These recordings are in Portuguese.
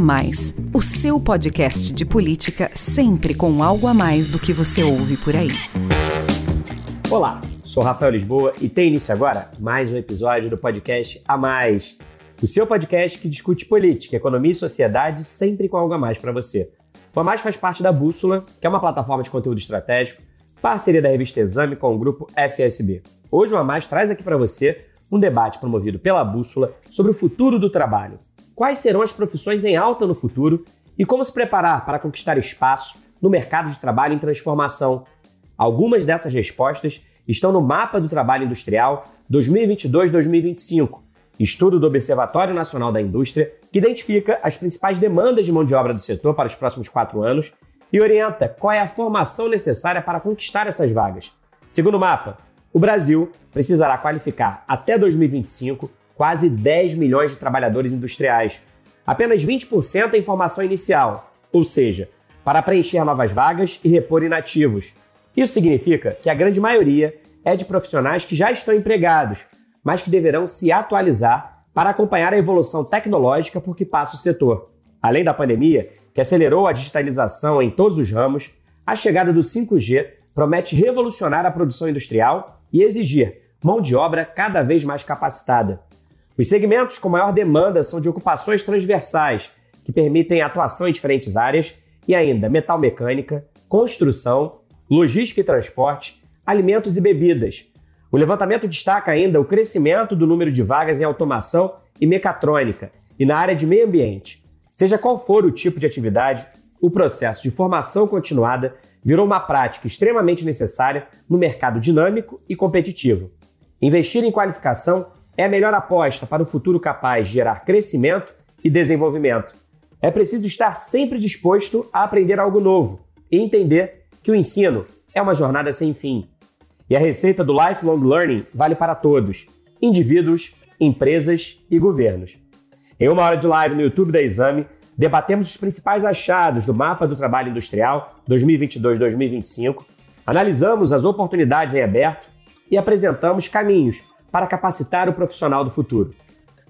Mais, o seu podcast de política sempre com algo a mais do que você ouve por aí. Olá, sou Rafael Lisboa e tem início agora mais um episódio do podcast A Mais, o seu podcast que discute política, economia e sociedade sempre com algo a mais para você. O A Mais faz parte da Bússola, que é uma plataforma de conteúdo estratégico, parceria da revista Exame com o grupo FSB. Hoje o A Mais traz aqui para você um debate promovido pela Bússola sobre o futuro do trabalho. Quais serão as profissões em alta no futuro e como se preparar para conquistar espaço no mercado de trabalho em transformação. Algumas dessas respostas estão no Mapa do Trabalho Industrial 2022-2025, estudo do Observatório Nacional da Indústria, que identifica as principais demandas de mão de obra do setor para os próximos quatro anos e orienta qual é a formação necessária para conquistar essas vagas. Segundo o mapa, o Brasil precisará qualificar até 2025 quase 10 milhões de trabalhadores industriais. Apenas 20% em formação inicial, ou seja, para preencher novas vagas e repor inativos. Isso significa que a grande maioria é de profissionais que já estão empregados, mas que deverão se atualizar para acompanhar a evolução tecnológica por que passa o setor. Além da pandemia, que acelerou a digitalização em todos os ramos, a chegada do 5G promete revolucionar a produção industrial e exigir mão de obra cada vez mais capacitada. Os segmentos com maior demanda são de ocupações transversais, que permitem atuação em diferentes áreas, e ainda metal mecânica, construção, logística e transporte, alimentos e bebidas. O levantamento destaca ainda o crescimento do número de vagas em automação e mecatrônica e na área de meio ambiente. Seja qual for o tipo de atividade, o processo de formação continuada virou uma prática extremamente necessária no mercado dinâmico e competitivo. Investir em qualificação é a melhor aposta para o futuro capaz de gerar crescimento e desenvolvimento. É preciso estar sempre disposto a aprender algo novo e entender que o ensino é uma jornada sem fim. E a receita do lifelong learning vale para todos, indivíduos, empresas e governos. Em uma hora de live no YouTube da Exame, debatemos os principais achados do Mapa do Trabalho Industrial 2022-2025, analisamos as oportunidades em aberto e apresentamos caminhos para capacitar o profissional do futuro.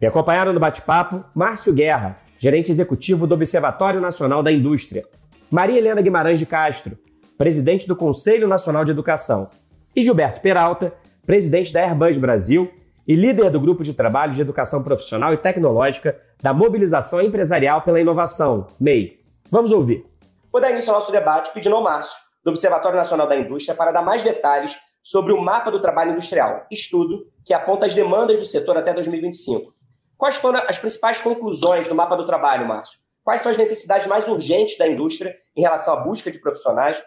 Me acompanharam no bate-papo Márcio Guerra, gerente executivo do Observatório Nacional da Indústria, Maria Helena Guimarães de Castro, presidente do Conselho Nacional de Educação, e Gilberto Peralta, presidente da Airbus Brasil e líder do Grupo de Trabalho de Educação Profissional e Tecnológica da Mobilização Empresarial pela Inovação, MEI. Vamos ouvir. Vou dar início ao nosso debate pedindo ao Márcio, do Observatório Nacional da Indústria, para dar mais detalhes sobre o Mapa do Trabalho Industrial, estudo que aponta as demandas do setor até 2025. Quais foram as principais conclusões do Mapa do Trabalho, Márcio? Quais são as necessidades mais urgentes da indústria em relação à busca de profissionais?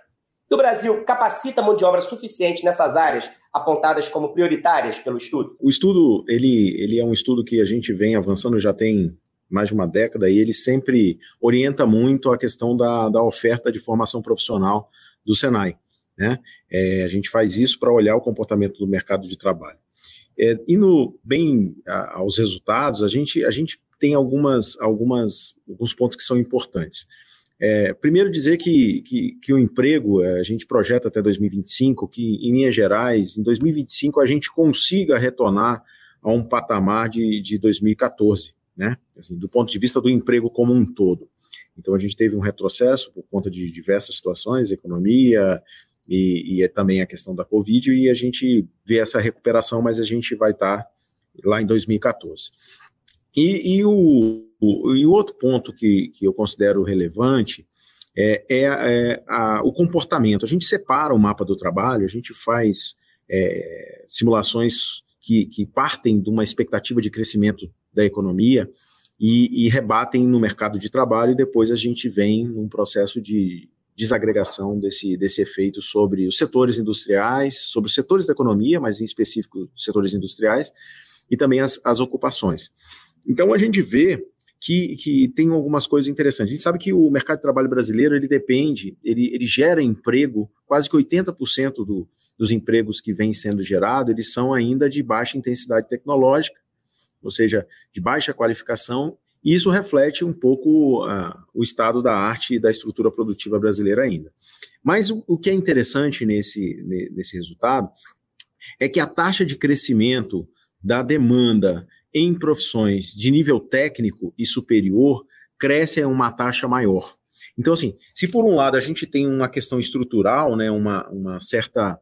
E o Brasil capacita mão de obra suficiente nessas áreas apontadas como prioritárias pelo estudo? O estudo, ele, ele é um estudo que a gente vem avançando já tem mais de uma década e ele sempre orienta muito a questão da, da oferta de formação profissional do Senai. Né? É, a gente faz isso para olhar o comportamento do mercado de trabalho. É, indo bem a, aos resultados, a gente, a gente tem algumas, algumas, alguns pontos que são importantes. É, primeiro dizer que, que, que, o emprego, é, a gente projeta até 2025, que em linhas gerais, em 2025 a gente consiga retornar a um patamar de, de 2014, né? Assim, do ponto de vista do emprego como um todo. Então a gente teve um retrocesso por conta de diversas situações, economia e, e é também a questão da Covid, e a gente vê essa recuperação, mas a gente vai estar lá em 2014. E, e o, o, e o outro ponto que, que eu considero relevante é, é, é a, o comportamento. A gente separa o mapa do trabalho, a gente faz é, simulações que, que, partem de uma expectativa de crescimento da economia e, e, rebatem no mercado de trabalho, e depois a gente vem num processo de desagregação desse, desse efeito sobre os setores industriais, sobre os setores da economia, mas em específico setores industriais, e também as, as ocupações. Então a gente vê que, que tem algumas coisas interessantes. A gente sabe que o mercado de trabalho brasileiro ele depende, ele, ele gera emprego, quase que 80% do, dos empregos que vêm sendo gerados, eles são ainda de baixa intensidade tecnológica, ou seja, de baixa qualificação, e isso reflete um pouco uh, o estado da arte e da estrutura produtiva brasileira ainda. Mas o, o que é interessante nesse, nesse resultado é que a taxa de crescimento da demanda em profissões de nível técnico e superior cresce a uma taxa maior. Então, assim, se por um lado a gente tem uma questão estrutural, né, uma, uma certa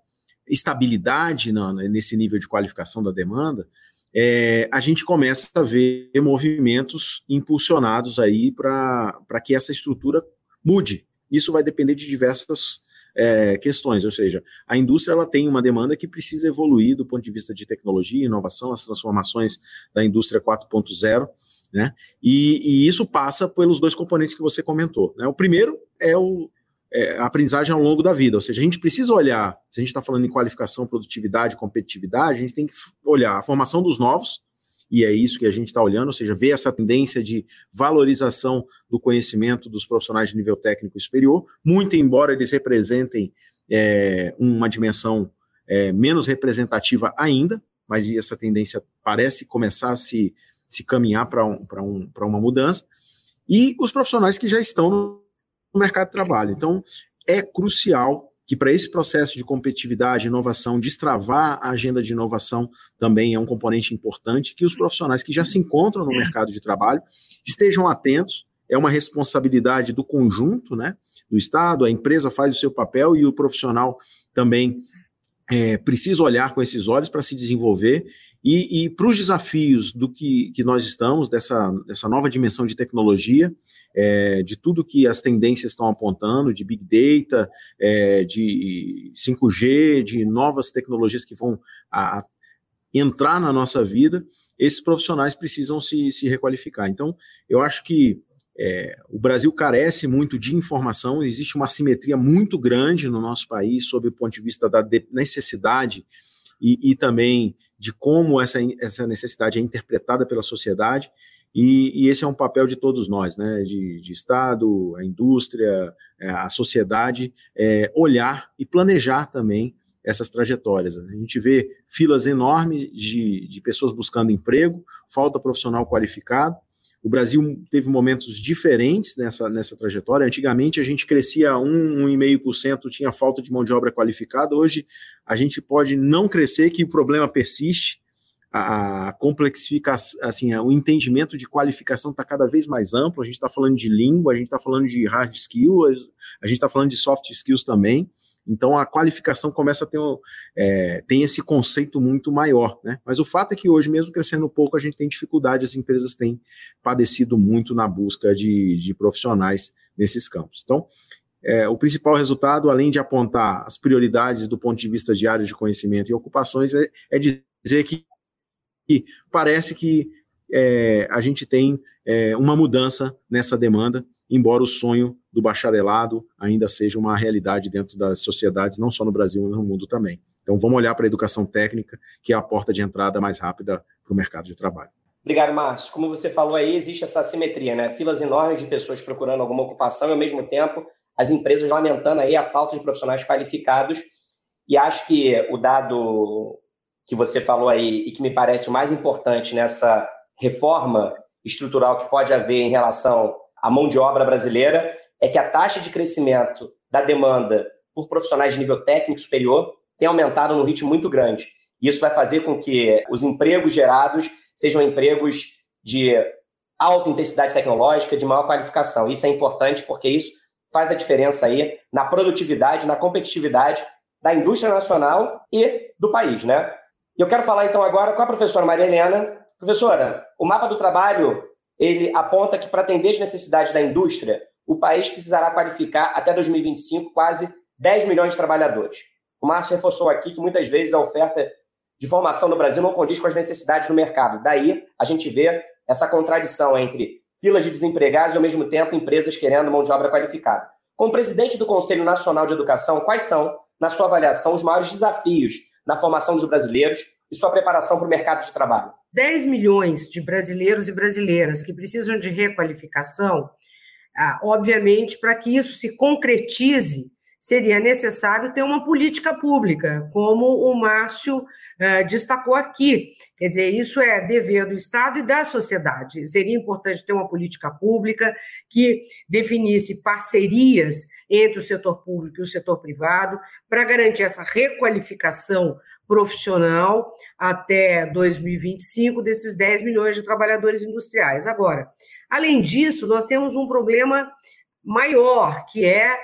estabilidade na, nesse nível de qualificação da demanda, é, a gente começa a ver movimentos impulsionados aí para que essa estrutura mude. Isso vai depender de diversas é, questões, ou seja, a indústria ela tem uma demanda que precisa evoluir do ponto de vista de tecnologia, inovação, as transformações da indústria 4.0, né? E, e, isso passa pelos dois componentes que você comentou. Né? O primeiro é o, é, aprendizagem ao longo da vida, ou seja, a gente precisa olhar, se a gente está falando em qualificação, produtividade, competitividade, a gente tem que olhar a formação dos novos, e é isso que a gente está olhando, ou seja, ver essa tendência de valorização do conhecimento dos profissionais de nível técnico superior, muito embora eles representem é, uma dimensão é, menos representativa ainda, mas essa tendência parece começar a se, se caminhar para um, um, uma mudança, e os profissionais que já estão no mercado de trabalho. Então, é crucial que para esse processo de competitividade, inovação, destravar a agenda de inovação também é um componente importante, que os profissionais que já se encontram no mercado de trabalho estejam atentos, é uma responsabilidade do conjunto, né, do Estado, a empresa faz o seu papel e o profissional também é, precisa olhar com esses olhos para se desenvolver e, e para os desafios do que, que nós estamos, dessa, dessa nova dimensão de tecnologia, é, de tudo que as tendências estão apontando, de Big Data, é, de 5G, de novas tecnologias que vão a, a entrar na nossa vida, esses profissionais precisam se, se requalificar. Então, eu acho que é, o Brasil carece muito de informação, existe uma simetria muito grande no nosso país sob o ponto de vista da necessidade e, e também de como essa, essa necessidade é interpretada pela sociedade, e, e, esse é um papel de todos nós, né, de, de Estado, a indústria, é, a sociedade, é, olhar e planejar também essas trajetórias. A gente vê filas enormes de, de pessoas buscando emprego, falta profissional qualificado, o Brasil teve momentos diferentes nessa, nessa trajetória. Antigamente a gente crescia 1, 1,5%, tinha falta de mão de obra qualificada. Hoje a gente pode não crescer, que o problema persiste. A complexificação, assim, o entendimento de qualificação está cada vez mais amplo. A gente está falando de língua, a gente está falando de hard skills, a gente está falando de soft skills também. Então a qualificação começa a ter é, tem esse conceito muito maior, né? Mas o fato é que hoje, mesmo crescendo pouco, a gente tem dificuldade, as empresas têm padecido muito na busca de, de profissionais nesses campos. Então, é, o principal resultado, além de apontar as prioridades do ponto de vista de áreas de conhecimento e ocupações, é, é dizer que, parece que é, a gente tem é, uma mudança nessa demanda, embora o sonho do bacharelado ainda seja uma realidade dentro das sociedades, não só no Brasil, mas no mundo também. Então vamos olhar para a educação técnica, que é a porta de entrada mais rápida para o mercado de trabalho. Obrigado, Márcio. Como você falou aí, existe essa simetria, né? Filas enormes de pessoas procurando alguma ocupação e, ao mesmo tempo, as empresas lamentando aí a falta de profissionais qualificados. E acho que o dado que você falou aí e que me parece o mais importante nessa reforma estrutural que pode haver em relação à mão de obra brasileira é que a taxa de crescimento da demanda por profissionais de nível técnico superior tem aumentado num ritmo muito grande. E isso vai fazer com que os empregos gerados sejam empregos de alta intensidade tecnológica, de maior qualificação. Isso é importante porque isso faz a diferença aí na produtividade, na competitividade da indústria nacional e do país, né? E eu quero falar então agora com a professora Maria Helena. Professora, o mapa do trabalho, ele aponta que para atender as necessidades da indústria, o país precisará qualificar até 2025 quase 10 milhões de trabalhadores. O Márcio reforçou aqui que muitas vezes a oferta de formação no Brasil não condiz com as necessidades do mercado. Daí a gente vê essa contradição entre filas de desempregados e, ao mesmo tempo, empresas querendo mão de obra qualificada. Como presidente do Conselho Nacional de Educação, quais são, na sua avaliação, os maiores desafios na formação dos brasileiros e sua preparação para o mercado de trabalho? 10 milhões de brasileiros e brasileiras que precisam de requalificação ah, obviamente, para que isso se concretize, seria necessário ter uma política pública, como o Márcio ah, destacou aqui. Quer dizer, isso é dever do Estado e da sociedade. Seria importante ter uma política pública que definisse parcerias entre o setor público e o setor privado para garantir essa requalificação profissional até 2025 desses 10 milhões de trabalhadores industriais. Agora, Além disso, nós temos um problema maior, que é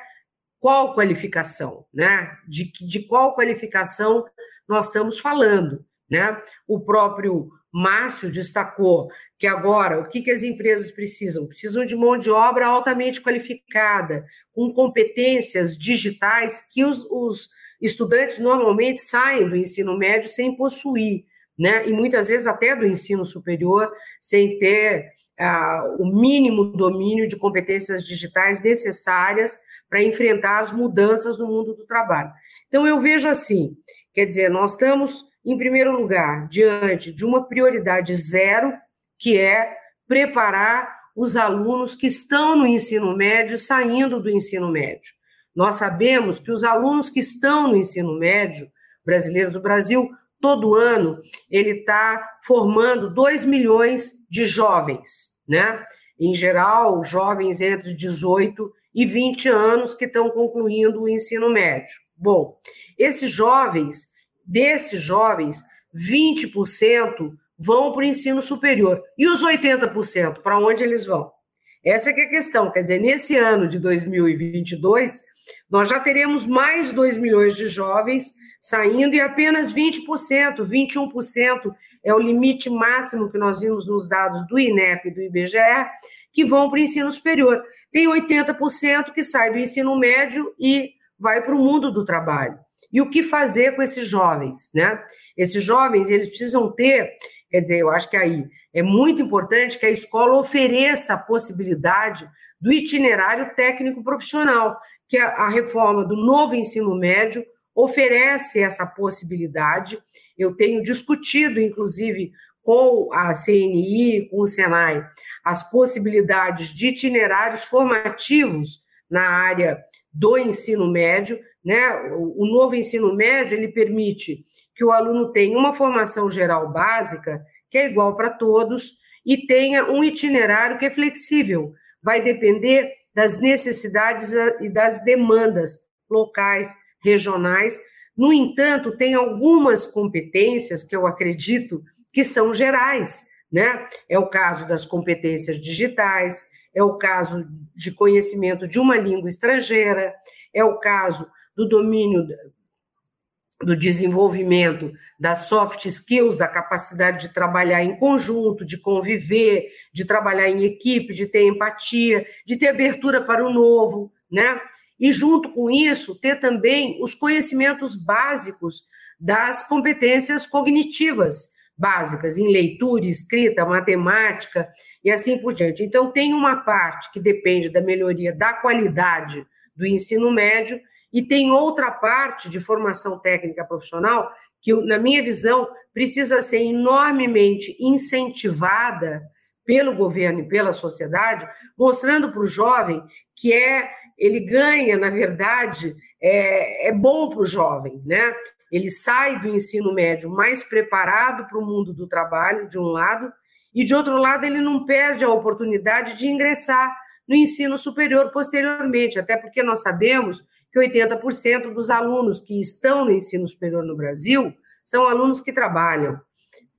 qual qualificação, né? De, de qual qualificação nós estamos falando, né? O próprio Márcio destacou que agora o que, que as empresas precisam? Precisam de mão de obra altamente qualificada, com competências digitais que os, os estudantes normalmente saem do ensino médio sem possuir, né? E muitas vezes até do ensino superior sem ter ah, o mínimo domínio de competências digitais necessárias para enfrentar as mudanças no mundo do trabalho. Então, eu vejo assim: quer dizer, nós estamos, em primeiro lugar, diante de uma prioridade zero, que é preparar os alunos que estão no ensino médio saindo do ensino médio. Nós sabemos que os alunos que estão no ensino médio brasileiros do Brasil, todo ano, ele está formando 2 milhões de jovens, né? Em geral, jovens entre 18 e 20 anos que estão concluindo o ensino médio. Bom, esses jovens, desses jovens, 20% vão para o ensino superior. E os 80%, para onde eles vão? Essa é, é a questão. Quer dizer, nesse ano de 2022, nós já teremos mais 2 milhões de jovens saindo e apenas 20%, 21% é o limite máximo que nós vimos nos dados do INEP e do IBGE, que vão para o ensino superior tem 80% que sai do ensino médio e vai para o mundo do trabalho. E o que fazer com esses jovens, né? Esses jovens, eles precisam ter, quer dizer, eu acho que aí é muito importante que a escola ofereça a possibilidade do itinerário técnico profissional, que a, a reforma do novo ensino médio oferece essa possibilidade. Eu tenho discutido, inclusive, com a CNI, com o Senai, as possibilidades de itinerários formativos na área do ensino médio, né? O novo ensino médio ele permite que o aluno tenha uma formação geral básica que é igual para todos e tenha um itinerário que é flexível, vai depender das necessidades e das demandas locais, regionais. No entanto, tem algumas competências que eu acredito que são gerais, né? É o caso das competências digitais, é o caso de conhecimento de uma língua estrangeira, é o caso do domínio do desenvolvimento das soft skills, da capacidade de trabalhar em conjunto, de conviver, de trabalhar em equipe, de ter empatia, de ter abertura para o novo, né? E junto com isso, ter também os conhecimentos básicos das competências cognitivas, básicas em leitura, escrita, matemática e assim por diante. Então, tem uma parte que depende da melhoria da qualidade do ensino médio e tem outra parte de formação técnica profissional que, na minha visão, precisa ser enormemente incentivada pelo governo e pela sociedade, mostrando para o jovem que é ele ganha, na verdade, é, é bom para o jovem, né? Ele sai do ensino médio mais preparado para o mundo do trabalho, de um lado, e de outro lado, ele não perde a oportunidade de ingressar no ensino superior posteriormente, até porque nós sabemos que 80% dos alunos que estão no ensino superior no Brasil são alunos que trabalham,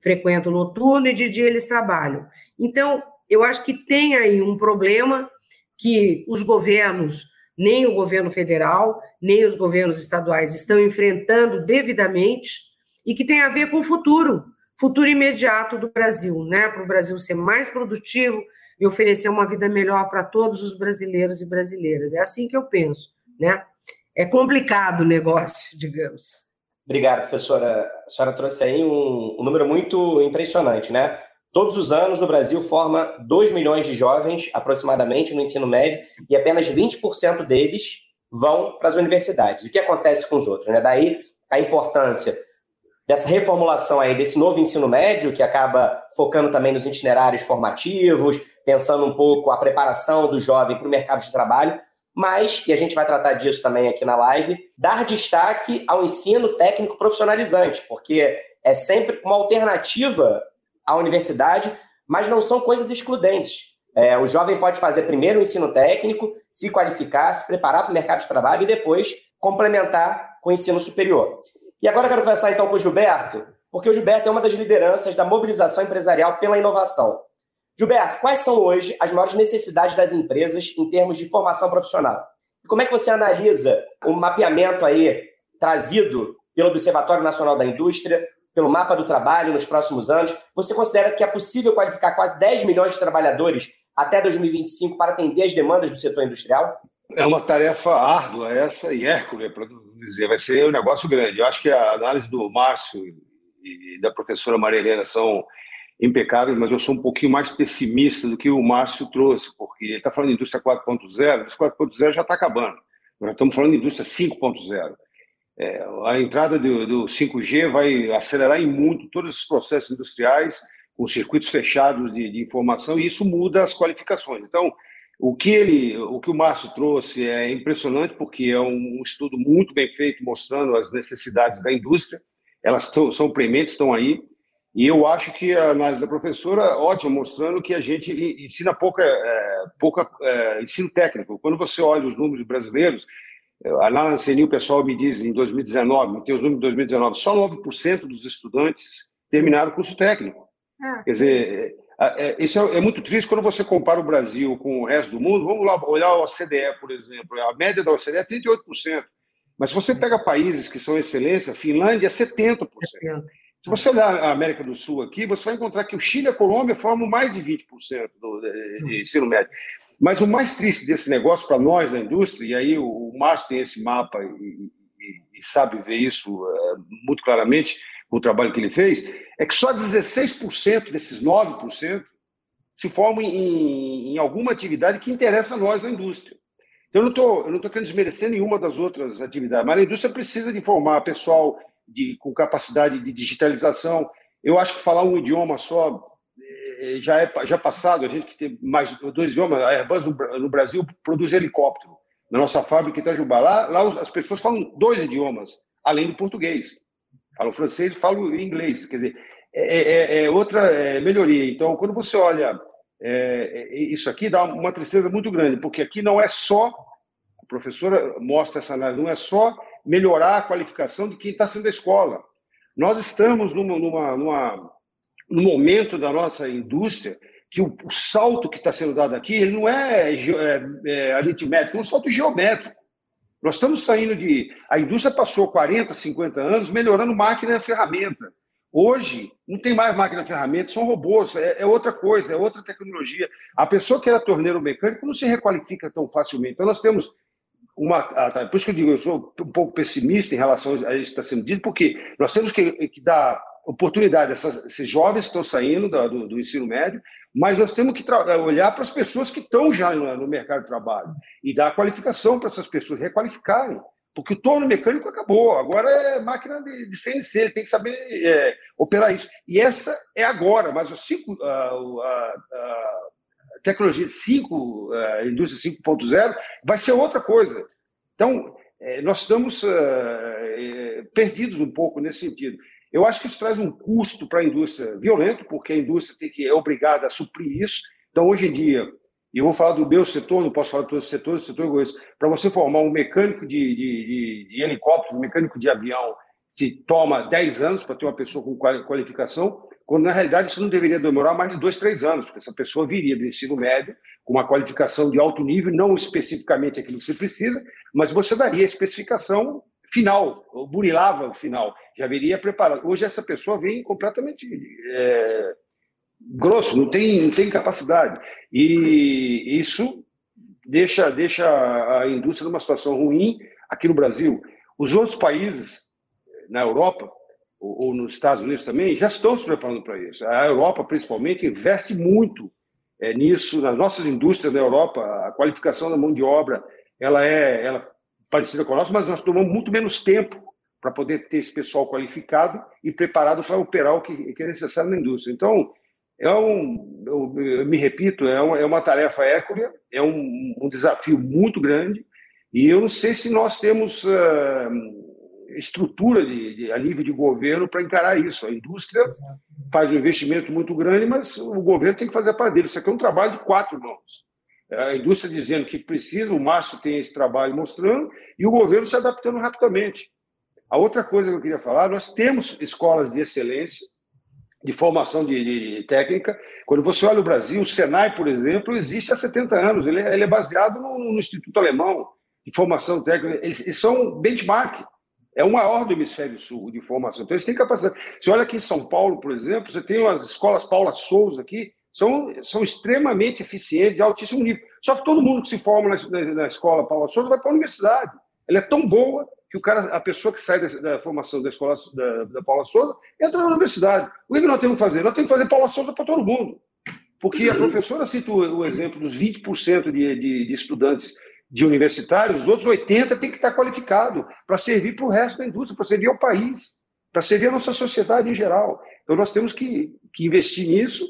frequentam noturno e de dia eles trabalham. Então, eu acho que tem aí um problema que os governos nem o governo federal, nem os governos estaduais estão enfrentando devidamente e que tem a ver com o futuro, futuro imediato do Brasil, né? Para o Brasil ser mais produtivo e oferecer uma vida melhor para todos os brasileiros e brasileiras. É assim que eu penso, né? É complicado o negócio, digamos. Obrigado, professora. A senhora trouxe aí um, um número muito impressionante, né? Todos os anos, o Brasil forma 2 milhões de jovens, aproximadamente, no ensino médio, e apenas 20% deles vão para as universidades. O que acontece com os outros? Né? Daí a importância dessa reformulação aí, desse novo ensino médio, que acaba focando também nos itinerários formativos, pensando um pouco a preparação do jovem para o mercado de trabalho, mas, e a gente vai tratar disso também aqui na live, dar destaque ao ensino técnico profissionalizante, porque é sempre uma alternativa à universidade, mas não são coisas excludentes. É, o jovem pode fazer primeiro o ensino técnico, se qualificar, se preparar para o mercado de trabalho e depois complementar com o ensino superior. E agora eu quero conversar então com o Gilberto, porque o Gilberto é uma das lideranças da mobilização empresarial pela inovação. Gilberto, quais são hoje as maiores necessidades das empresas em termos de formação profissional? Como é que você analisa o mapeamento aí trazido pelo Observatório Nacional da Indústria, pelo mapa do trabalho nos próximos anos? Você considera que é possível qualificar quase 10 milhões de trabalhadores até 2025 para atender as demandas do setor industrial? É uma tarefa árdua essa e hércule, para dizer, vai ser um negócio grande. Eu acho que a análise do Márcio e da professora Maria Helena são impecáveis, mas eu sou um pouquinho mais pessimista do que o Márcio trouxe, porque ele está falando de indústria 4.0, a indústria 4.0 já está acabando. Nós estamos falando de indústria 5.0. É, a entrada do, do 5G vai acelerar em muito todos esses processos industriais, com circuitos fechados de, de, informação, e isso muda as qualificações. Então, o que ele, o que o Márcio trouxe é impressionante, porque é um estudo muito bem feito, mostrando as necessidades da indústria. Elas são, são prementes, estão aí. E eu acho que a análise da professora, ótima, mostrando que a gente ensina pouca, é, pouca é, ensino técnico. Quando você olha os números brasileiros, lá na CNI o pessoal me diz, em 2019, tem os números de 2019, só 9% dos estudantes terminaram o curso técnico. Ah. Quer dizer, é, é, isso é, é, muito triste quando você compara o Brasil com o resto do mundo. Vamos lá olhar a OCDE, por exemplo. A média da OCDE é 38%. Mas se você pega países que são excelência, Finlândia é 70%. Se você olhar a América do Sul aqui, você vai encontrar que o Chile e a Colômbia formam mais de 20% do, ensino médio. Mas o mais triste desse negócio para nós da indústria, e aí o, Márcio tem esse mapa e, e, e sabe ver isso é, muito claramente o trabalho que ele fez, é que só 16% desses 9% se formam em, em, alguma atividade que interessa a nós na indústria. Então, eu não estou querendo desmerecer nenhuma das outras atividades, mas a indústria precisa de formar pessoal de, com capacidade de digitalização. Eu acho que falar um idioma só já é já é passado. A gente que tem mais dois idiomas, a Airbus no, no Brasil produz helicóptero. Na nossa fábrica em Itajubá, lá, lá as pessoas falam dois idiomas, além do português. Falam francês falam inglês. Quer dizer, é, é, é outra é, melhoria. Então, quando você olha é, é, isso aqui, dá uma tristeza muito grande, porque aqui não é só, a professora mostra essa análise, não é só melhorar a qualificação de quem está sendo da escola. Nós estamos numa, numa, numa, num momento da nossa indústria que o, o salto que está sendo dado aqui ele não é, é, é aritmético, é um salto geométrico. Nós estamos saindo de. A indústria passou 40, 50 anos melhorando máquina e ferramenta. Hoje, não tem mais máquina e ferramenta, são robôs, é, é, outra coisa, é outra tecnologia. A pessoa que era torneiro mecânico não se requalifica tão facilmente. Então, nós temos uma. Tá, por isso que eu digo, eu sou um pouco pessimista em relação a isso que está sendo dito, porque nós temos que, que dar oportunidade essas, esses jovens estão saindo do, do, ensino médio, mas nós temos que olhar para as pessoas que estão já no, no mercado de trabalho e dar qualificação para essas pessoas requalificarem. Porque o torno mecânico acabou, agora é máquina de, de CNC, ele tem que saber é, operar isso. E essa é agora, mas o cinco, a, a, a tecnologia 5, a indústria 5.0, vai ser outra coisa. Então, é, nós estamos é, perdidos um pouco nesse sentido. Eu acho que isso traz um custo para a indústria violento, porque a indústria tem que, é obrigada a suprir isso. Então, hoje em dia, e eu vou falar do meu setor, não posso falar de todos os setores, setor egoísta. Para você formar um mecânico de, de, de, de helicóptero, um mecânico de avião, se toma 10 anos para ter uma pessoa com qualificação, quando na realidade isso não deveria demorar mais de dois, três anos, porque essa pessoa viria do ensino médio com uma qualificação de alto nível, não especificamente aquilo que você precisa, mas você daria a especificação final, burilava o final, já viria preparado. Hoje essa pessoa vem completamente é, grosso, não tem, não tem capacidade. E isso deixa, deixa a indústria numa situação ruim aqui no Brasil. Os outros países, na Europa, ou, ou nos Estados Unidos também, já estão se preparando para isso. A Europa, principalmente, investe muito é, nisso, nas nossas indústrias da Europa, a qualificação da mão de obra ela é ela parecida com a nossa, mas nós tomamos muito menos tempo para poder ter esse pessoal qualificado e preparado para operar o que, que é necessário na indústria. Então, é um, eu, eu me repito, é uma, é uma tarefa équia, é um, um, desafio muito grande, e eu não sei se nós temos uh, estrutura de, de, a nível de governo para encarar isso. A indústria faz um investimento muito grande, mas o governo tem que fazer a parte dele. Isso aqui é um trabalho de quatro mãos. É a indústria dizendo que precisa, o Márcio tem esse trabalho mostrando, e o governo se adaptando rapidamente. A outra coisa que eu queria falar, nós temos escolas de excelência, de formação de, de, técnica. Quando você olha o Brasil, o Senai, por exemplo, existe há 70 anos. Ele é, ele é baseado no, no, Instituto Alemão de Formação Técnica. Eles, eles, são benchmark. É o maior do hemisfério sul de formação. Então, eles têm capacidade. Você olha aqui em São Paulo, por exemplo, você tem as escolas Paula Souza aqui, são, são extremamente eficientes, de altíssimo nível. Só que todo mundo que se forma na, na, na escola Paula Souza vai para a universidade. Ela é tão boa que o cara, a pessoa que sai da, da formação da escola da, da, Paula Souza entra na universidade. O que nós temos que fazer? Nós temos que fazer Paula Souza para todo mundo. Porque a professora cita o, exemplo dos 20% de, de, de estudantes de universitários, os outros 80 têm que estar qualificados para servir para o resto da indústria, para servir ao país, para servir a nossa sociedade em geral. Então nós temos que, que investir nisso.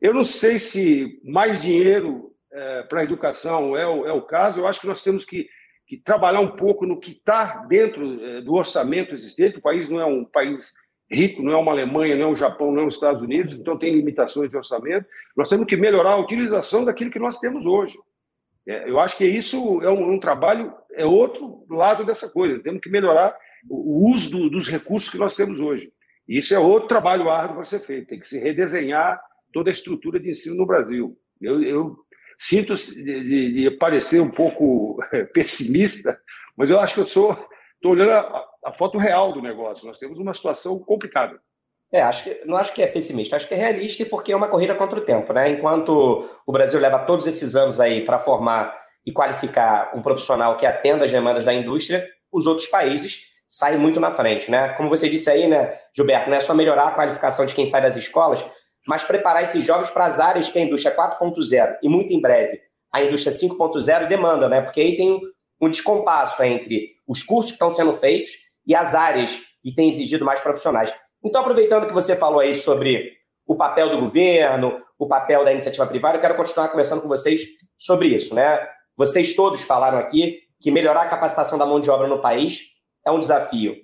Eu não sei se mais dinheiro é, para a educação é o, é o caso, eu acho que nós temos que que trabalhar um pouco no que está dentro eh, do orçamento existente. O país não é um país rico, não é uma Alemanha, não é um Japão, não é os Estados Unidos, então tem limitações de orçamento. Nós temos que melhorar a utilização daquilo que nós temos hoje. É, eu acho que isso é um, um, trabalho, é outro lado dessa coisa. Temos que melhorar o uso do, dos recursos que nós temos hoje. E isso é outro trabalho árduo para ser feito. Tem que se redesenhar toda a estrutura de ensino no Brasil. Eu, eu Sinto de, de, parecer um pouco pessimista, mas eu acho que eu sou. Estou olhando a, a, foto real do negócio. Nós temos uma situação complicada. É, acho que, não acho que é pessimista, acho que é realista porque é uma corrida contra o tempo, né? Enquanto o Brasil leva todos esses anos aí para formar e qualificar um profissional que atenda às demandas da indústria, os outros países saem muito na frente, né? Como você disse aí, né, Gilberto, não é só melhorar a qualificação de quem sai das escolas, mas preparar esses jovens para as áreas que a indústria 4.0 e muito em breve a indústria 5.0 demanda, né? Porque aí tem um descompasso entre os cursos que estão sendo feitos e as áreas que têm exigido mais profissionais. Então, aproveitando que você falou aí sobre o papel do governo, o papel da iniciativa privada, eu quero continuar conversando com vocês sobre isso, né? Vocês todos falaram aqui que melhorar a capacitação da mão de obra no país é um desafio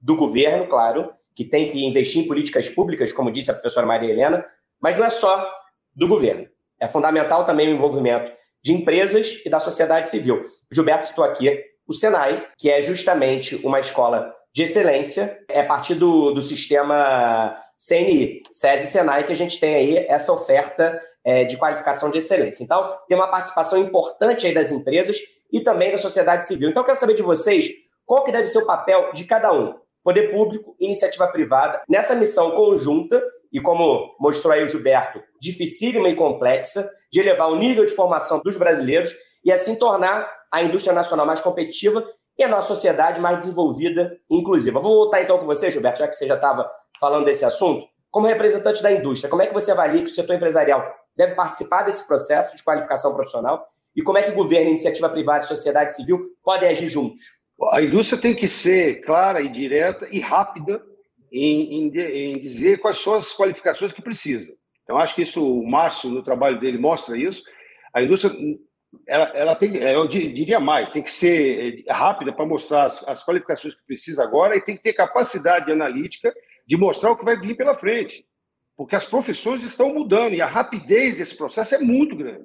do governo, claro, que tem que investir em políticas públicas, como disse a professora Maria Helena, mas não é só do governo. É fundamental também o envolvimento de empresas e da sociedade civil. O Gilberto citou aqui o Senai, que é justamente uma escola de excelência, é a partir do, do sistema CNI, SESI Senai, que a gente tem aí essa oferta é, de qualificação de excelência. Então, tem uma participação importante aí das empresas e também da sociedade civil. Então, eu quero saber de vocês qual que deve ser o papel de cada um poder público, iniciativa privada, nessa missão conjunta, e como mostrou aí o Gilberto, dificílima e complexa, de elevar o nível de formação dos brasileiros e assim tornar a indústria nacional mais competitiva e a nossa sociedade mais desenvolvida e inclusiva. Vou voltar então com você, Gilberto, já que você já estava falando desse assunto. Como representante da indústria, como é que você avalia que o setor empresarial deve participar desse processo de qualificação profissional e como é que governo, iniciativa privada e sociedade civil podem agir juntos? A indústria tem que ser clara e direta e rápida em, em, em, dizer quais são as qualificações que precisa. Então, acho que isso, o Márcio, no trabalho dele, mostra isso. A indústria, ela, ela tem, eu diria mais, tem que ser eh, rápida para mostrar as, as qualificações que precisa agora e tem que ter capacidade analítica de mostrar o que vai vir pela frente. Porque as profissões estão mudando e a rapidez desse processo é muito grande.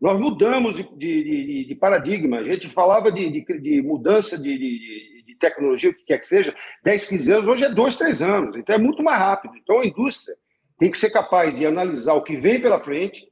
Nós mudamos de, de, de paradigma. A gente falava de, de mudança de, tecnologia, o que quer que seja, 10, 15 anos, hoje é 2, 3 anos. Então é muito mais rápido. Então a indústria tem que ser capaz de analisar o que vem pela frente,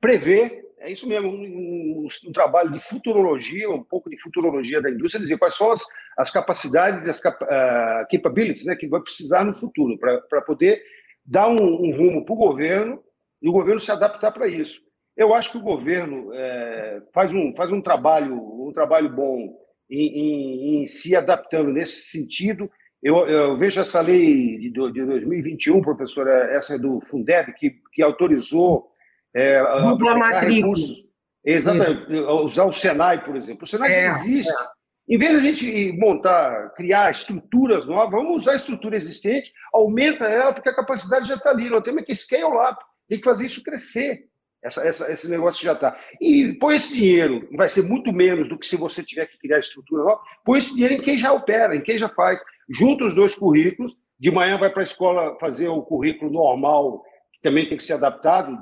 prever, é isso mesmo, um, um, um trabalho de futurologia, um pouco de futurologia da indústria, dizer quais são as, as capacidades e as cap, uh, capabilities né, que vai precisar no futuro, para poder dar um, um rumo para o governo e o governo se adaptar para isso. Eu acho que o governo é, faz, um, faz um trabalho um trabalho bom em, em, em se adaptando nesse sentido. Eu, eu, vejo essa lei de, de 2021, professora, essa é do Fundeb, que, que autorizou é, Dupla recursos. Exatamente, Isso. usar o Senai, por exemplo. O Senai é, existe. É. Em vez de a gente montar, criar estruturas novas, vamos usar a estrutura existente, aumenta ela, porque a capacidade já está ali. Nós temos que scale up, tem que fazer isso crescer. Essa, essa, esse negócio já está. E põe esse dinheiro, vai ser muito menos do que se você tiver que criar estrutura nova, põe esse dinheiro em quem já opera, em quem já faz. Junta os dois currículos, de manhã vai para a escola fazer o currículo normal, que também tem que ser adaptado,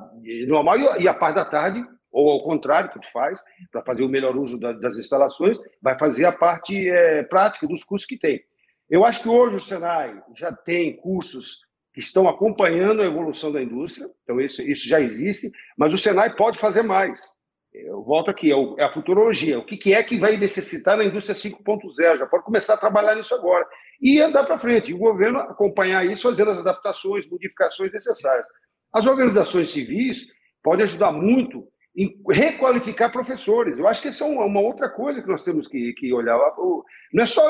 normal, e a parte da tarde, ou ao contrário, que tu faz, para fazer o melhor uso da, das instalações, vai fazer a parte é, prática dos cursos que tem. Eu acho que hoje o Senai já tem cursos que estão acompanhando a evolução da indústria, então isso, isso já existe, mas o Senai pode fazer mais. Eu volto aqui, é, é a futurologia. O que é que vai necessitar na indústria 5.0? Já pode começar a trabalhar nisso agora. E andar para frente. E o governo acompanhar isso, fazendo as adaptações, modificações necessárias. As organizações civis podem ajudar muito em requalificar professores. Eu acho que essa é uma outra coisa que nós temos que, que olhar. Não é só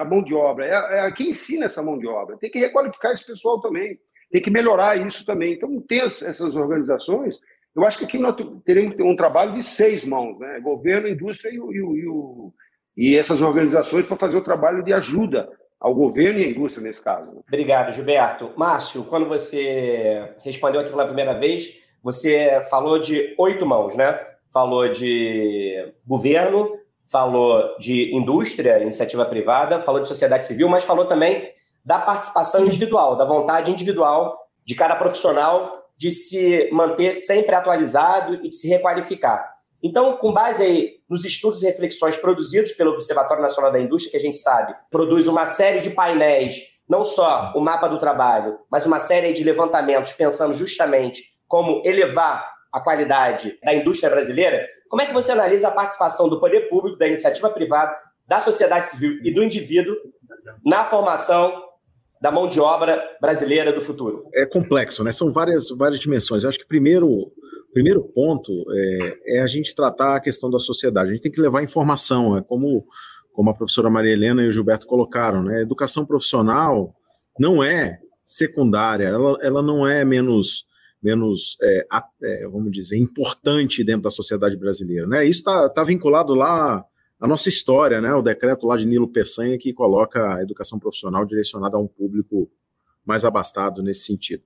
a mão de obra, é, é quem ensina essa mão de obra. Tem que requalificar esse pessoal também, tem que melhorar isso também. Então, ter essas organizações, eu acho que aqui nós teremos um trabalho de seis mãos, né? governo, indústria e, e, e, e essas organizações para fazer o trabalho de ajuda ao governo e à indústria nesse caso. Obrigado, Gilberto. Márcio, quando você respondeu aqui pela primeira vez, você falou de oito mãos, né? Falou de governo, falou de indústria, iniciativa privada, falou de sociedade civil, mas falou também da participação individual, da vontade individual de cada profissional de se manter sempre atualizado e de se requalificar. Então, com base aí nos estudos e reflexões produzidos pelo Observatório Nacional da Indústria, que a gente sabe, produz uma série de painéis, não só o mapa do trabalho, mas uma série de levantamentos pensando justamente como elevar a qualidade da indústria brasileira, como é que você analisa a participação do poder público, da iniciativa privada, da sociedade civil e do indivíduo na formação da mão de obra brasileira do futuro? É complexo, né? São várias, várias dimensões. Eu acho que primeiro primeiro ponto é, é, a gente tratar a questão da sociedade. A gente tem que levar informação, é como, como a professora Maria Helena e o Gilberto colocaram, né? Educação profissional não é secundária, ela, ela não é menos menos, é, é, vamos dizer, importante dentro da sociedade brasileira. Né? Isso está tá vinculado lá à nossa história, né? o decreto lá de Nilo Peçanha que coloca a educação profissional direcionada a um público mais abastado nesse sentido.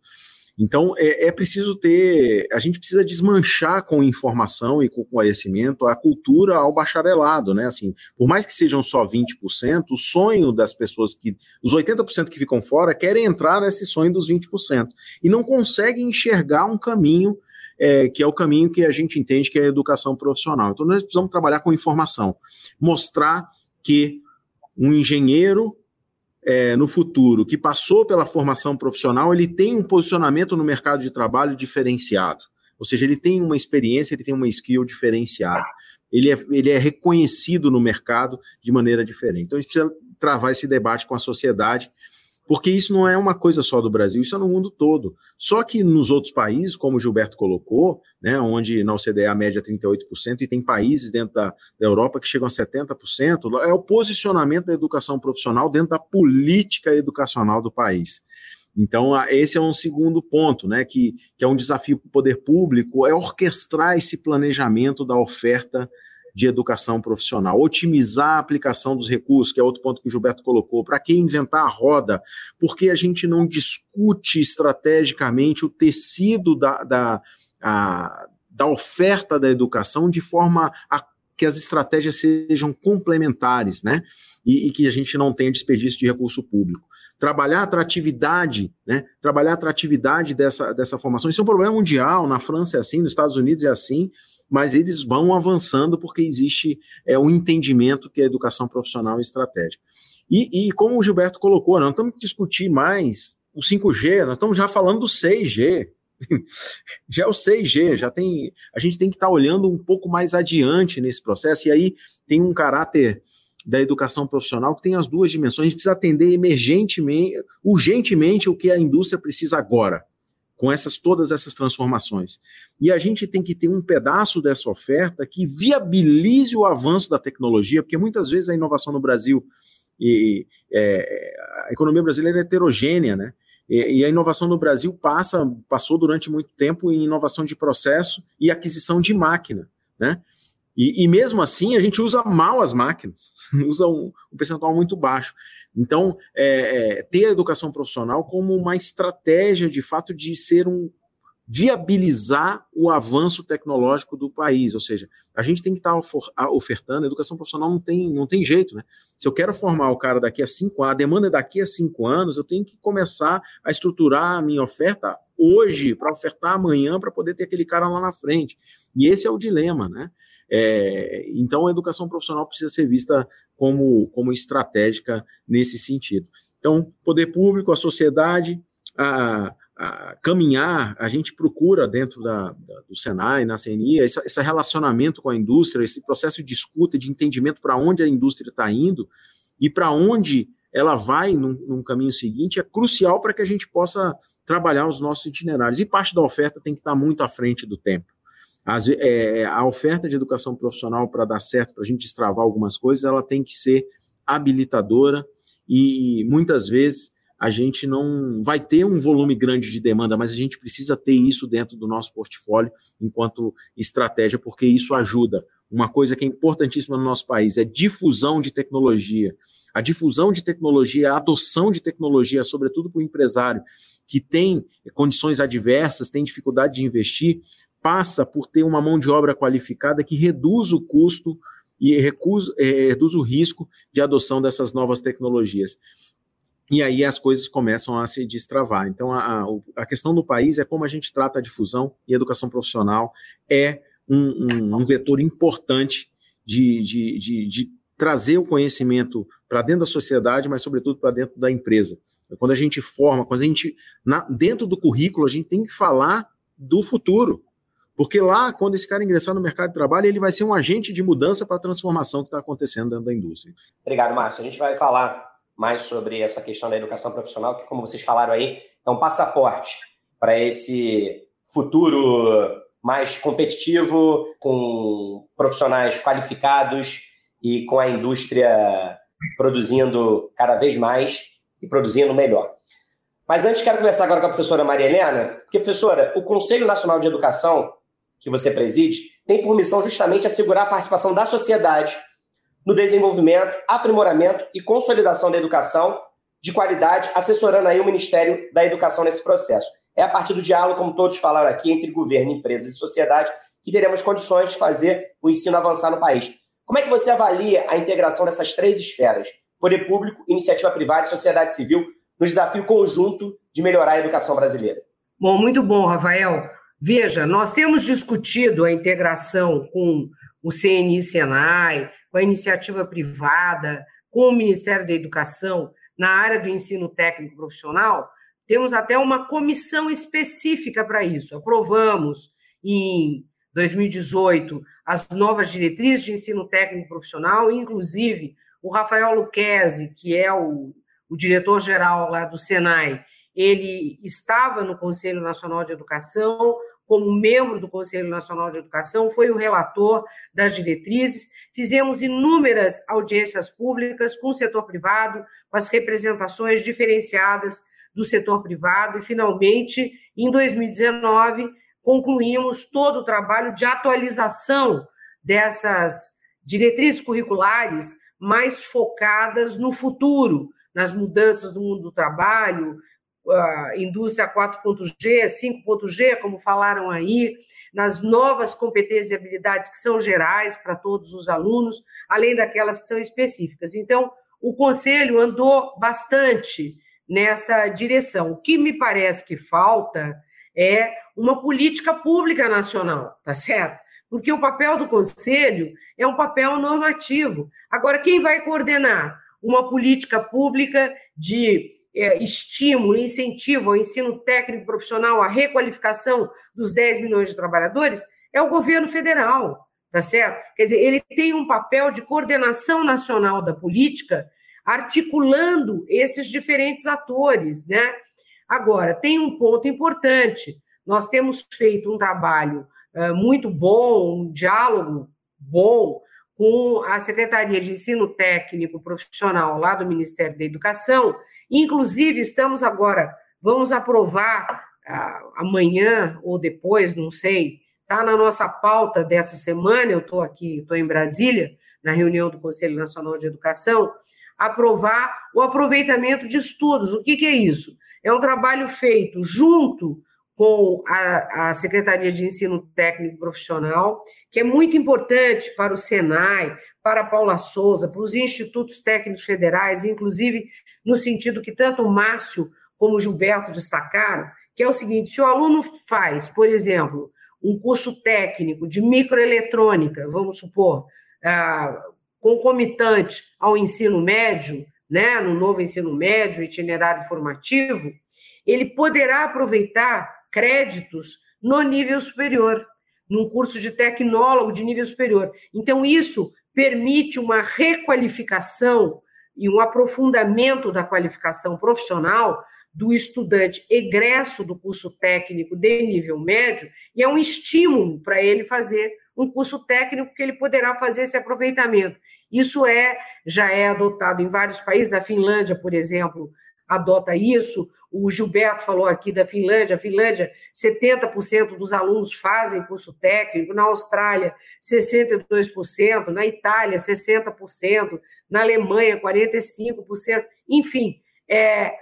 Então, é, é, preciso ter, a gente precisa desmanchar com informação e com conhecimento a cultura ao bacharelado, né? Assim, por mais que sejam só 20%, o sonho das pessoas que, os 80% que ficam fora, querem entrar nesse sonho dos 20% e não conseguem enxergar um caminho é, que é o caminho que a gente entende que é a educação profissional. Então, nós precisamos trabalhar com informação, mostrar que um engenheiro é, no futuro que passou pela formação profissional, ele tem um posicionamento no mercado de trabalho diferenciado. Ou seja, ele tem uma experiência, ele tem uma skill diferenciada. Ele é, ele é reconhecido no mercado de maneira diferente. Então, a gente precisa travar esse debate com a sociedade porque isso não é uma coisa só do Brasil, isso é no mundo todo. Só que nos outros países, como o Gilberto colocou, né, onde na OCDE a média é 38%, e tem países dentro da, da Europa que chegam a 70%, é o posicionamento da educação profissional dentro da política educacional do país. Então, esse é um segundo ponto, né, que, que é um desafio para o poder público, é orquestrar esse planejamento da oferta de educação profissional, otimizar a aplicação dos recursos, que é outro ponto que o Gilberto colocou. Para que inventar a roda? Porque a gente não discute estrategicamente o tecido da, da, a, da oferta da educação de forma a que as estratégias sejam complementares, né? E, e, que a gente não tenha desperdício de recurso público. Trabalhar a atratividade, né? Trabalhar a atratividade dessa, dessa formação. Isso é um problema mundial. Na França é assim, nos Estados Unidos é assim mas eles vão avançando porque existe é, um entendimento que a educação profissional é estratégica. E, e como o Gilberto colocou, nós estamos discutir mais o 5G, nós estamos já falando do 6G. já é o 6G, já tem. A gente tem que estar tá olhando um pouco mais adiante nesse processo, e aí tem um caráter da educação profissional que tem as duas dimensões. A gente precisa atender emergentemente, urgentemente o que a indústria precisa agora com essas todas essas transformações. E a gente tem que ter um pedaço dessa oferta que viabilize o avanço da tecnologia, porque muitas vezes a inovação no Brasil e é, a economia brasileira é heterogênea, né? E, e, a inovação no Brasil passa, passou durante muito tempo em inovação de processo e aquisição de máquina, né? E, e, mesmo assim, a gente usa mal as máquinas, usa um, um percentual muito baixo. Então, é, é, ter a educação profissional como uma estratégia, de fato, de ser um. viabilizar o avanço tecnológico do país. Ou seja, a gente tem que estar ofertando, a educação profissional não tem, não tem jeito, né? Se eu quero formar o cara daqui a cinco anos, a demanda é daqui a cinco anos, eu tenho que começar a estruturar a minha oferta hoje, para ofertar amanhã, para poder ter aquele cara lá na frente. E esse é o dilema, né? É, então, a educação profissional precisa ser vista como, como estratégica nesse sentido. Então, poder público, a sociedade, a, a caminhar, a gente procura dentro da, da, do Senai, na CNI, esse, esse, relacionamento com a indústria, esse processo de escuta, de entendimento para onde a indústria está indo e para onde ela vai num, num, caminho seguinte, é crucial para que a gente possa trabalhar os nossos itinerários. E parte da oferta tem que estar tá muito à frente do tempo. As, é, a oferta de educação profissional para dar certo, para a gente destravar algumas coisas, ela tem que ser habilitadora e muitas vezes a gente não vai ter um volume grande de demanda, mas a gente precisa ter isso dentro do nosso portfólio enquanto estratégia, porque isso ajuda. Uma coisa que é importantíssima no nosso país é difusão de tecnologia. A difusão de tecnologia, a adoção de tecnologia, sobretudo para o empresário que tem condições adversas, tem dificuldade de investir, passa por ter uma mão de obra qualificada que reduz o custo e recusa, é, reduz o risco de adoção dessas novas tecnologias e aí as coisas começam a se destravar. Então, a, a questão do país é como a gente trata a difusão e a educação profissional é um, um, um vetor importante de, de, de, de, trazer o conhecimento para dentro da sociedade, mas sobretudo para dentro da empresa. Quando a gente forma, quando a gente, na, dentro do currículo, a gente tem que falar do futuro. Porque lá, quando esse cara ingressar no mercado de trabalho, ele vai ser um agente de mudança para a transformação que está acontecendo dentro da indústria. Obrigado, Márcio. A gente vai falar mais sobre essa questão da educação profissional, que, como vocês falaram aí, é um passaporte para esse futuro mais competitivo, com profissionais qualificados e com a indústria produzindo cada vez mais e produzindo melhor. Mas antes, quero conversar agora com a professora Maria Helena, porque, professora, o Conselho Nacional de Educação, que você preside, tem por missão justamente assegurar a participação da sociedade no desenvolvimento, aprimoramento e consolidação da educação de qualidade, assessorando aí o Ministério da Educação nesse processo. É a partir do diálogo, como todos falaram aqui, entre governo, empresas e sociedade, que teremos condições de fazer o ensino avançar no país. Como é que você avalia a integração dessas três esferas, poder público, iniciativa privada e sociedade civil, no desafio conjunto de melhorar a educação brasileira? Bom, muito bom, Rafael. Veja, nós temos discutido a integração com o CNI Senai, com a iniciativa privada, com o Ministério da Educação, na área do ensino técnico profissional, temos até uma comissão específica para isso. Aprovamos em 2018 as novas diretrizes de ensino técnico profissional, inclusive o Rafael Luquezzi, que é o, o diretor-geral lá do Senai, ele estava no Conselho Nacional de Educação, como membro do Conselho Nacional de Educação, foi o relator das diretrizes. Fizemos inúmeras audiências públicas com o setor privado, com as representações diferenciadas do setor privado, e, finalmente, em 2019, concluímos todo o trabalho de atualização dessas diretrizes curriculares mais focadas no futuro, nas mudanças do mundo do trabalho, a indústria 4.G, 5.G, como falaram aí, nas novas competências e habilidades que são gerais para todos os alunos, além daquelas que são específicas. Então, o conselho andou bastante nessa direção. O que me parece que falta é uma política pública nacional, tá certo? Porque o papel do conselho é um papel normativo. Agora, quem vai coordenar uma política pública de é, estímulo, incentivo ao ensino técnico profissional, à requalificação dos 10 milhões de trabalhadores, é o governo federal, tá certo? Quer dizer, ele tem um papel de coordenação nacional da política, articulando esses diferentes atores, né? Agora, tem um ponto importante. Nós temos feito um trabalho muito bom, um diálogo bom com a Secretaria de Ensino Técnico Profissional lá do Ministério da Educação, Inclusive, estamos agora, vamos aprovar ah, amanhã ou depois, não sei, está na nossa pauta dessa semana, eu estou aqui, estou em Brasília, na reunião do Conselho Nacional de Educação, aprovar o aproveitamento de estudos. O que, que é isso? É um trabalho feito junto com a, a, Secretaria de Ensino Técnico Profissional, que é muito importante para o Senai, para a Paula Souza, para os institutos técnicos federais, inclusive no sentido que tanto o Márcio como o Gilberto destacaram, que é o seguinte: se o aluno faz, por exemplo, um curso técnico de microeletrônica, vamos supor, ah, concomitante ao ensino médio, né, no novo ensino médio, itinerário formativo, ele poderá aproveitar créditos no nível superior, num curso de tecnólogo de nível superior. Então, isso permite uma requalificação e um aprofundamento da qualificação profissional do estudante egresso do curso técnico de nível médio e é um estímulo para ele fazer um curso técnico que ele poderá fazer esse aproveitamento. Isso é já é adotado em vários países, a Finlândia, por exemplo, adota isso. O Gilberto falou aqui da Finlândia. A Finlândia, 70% dos alunos fazem curso técnico. Na Austrália, 62%. Na Itália, 60%. Na Alemanha, 45%. Enfim, é,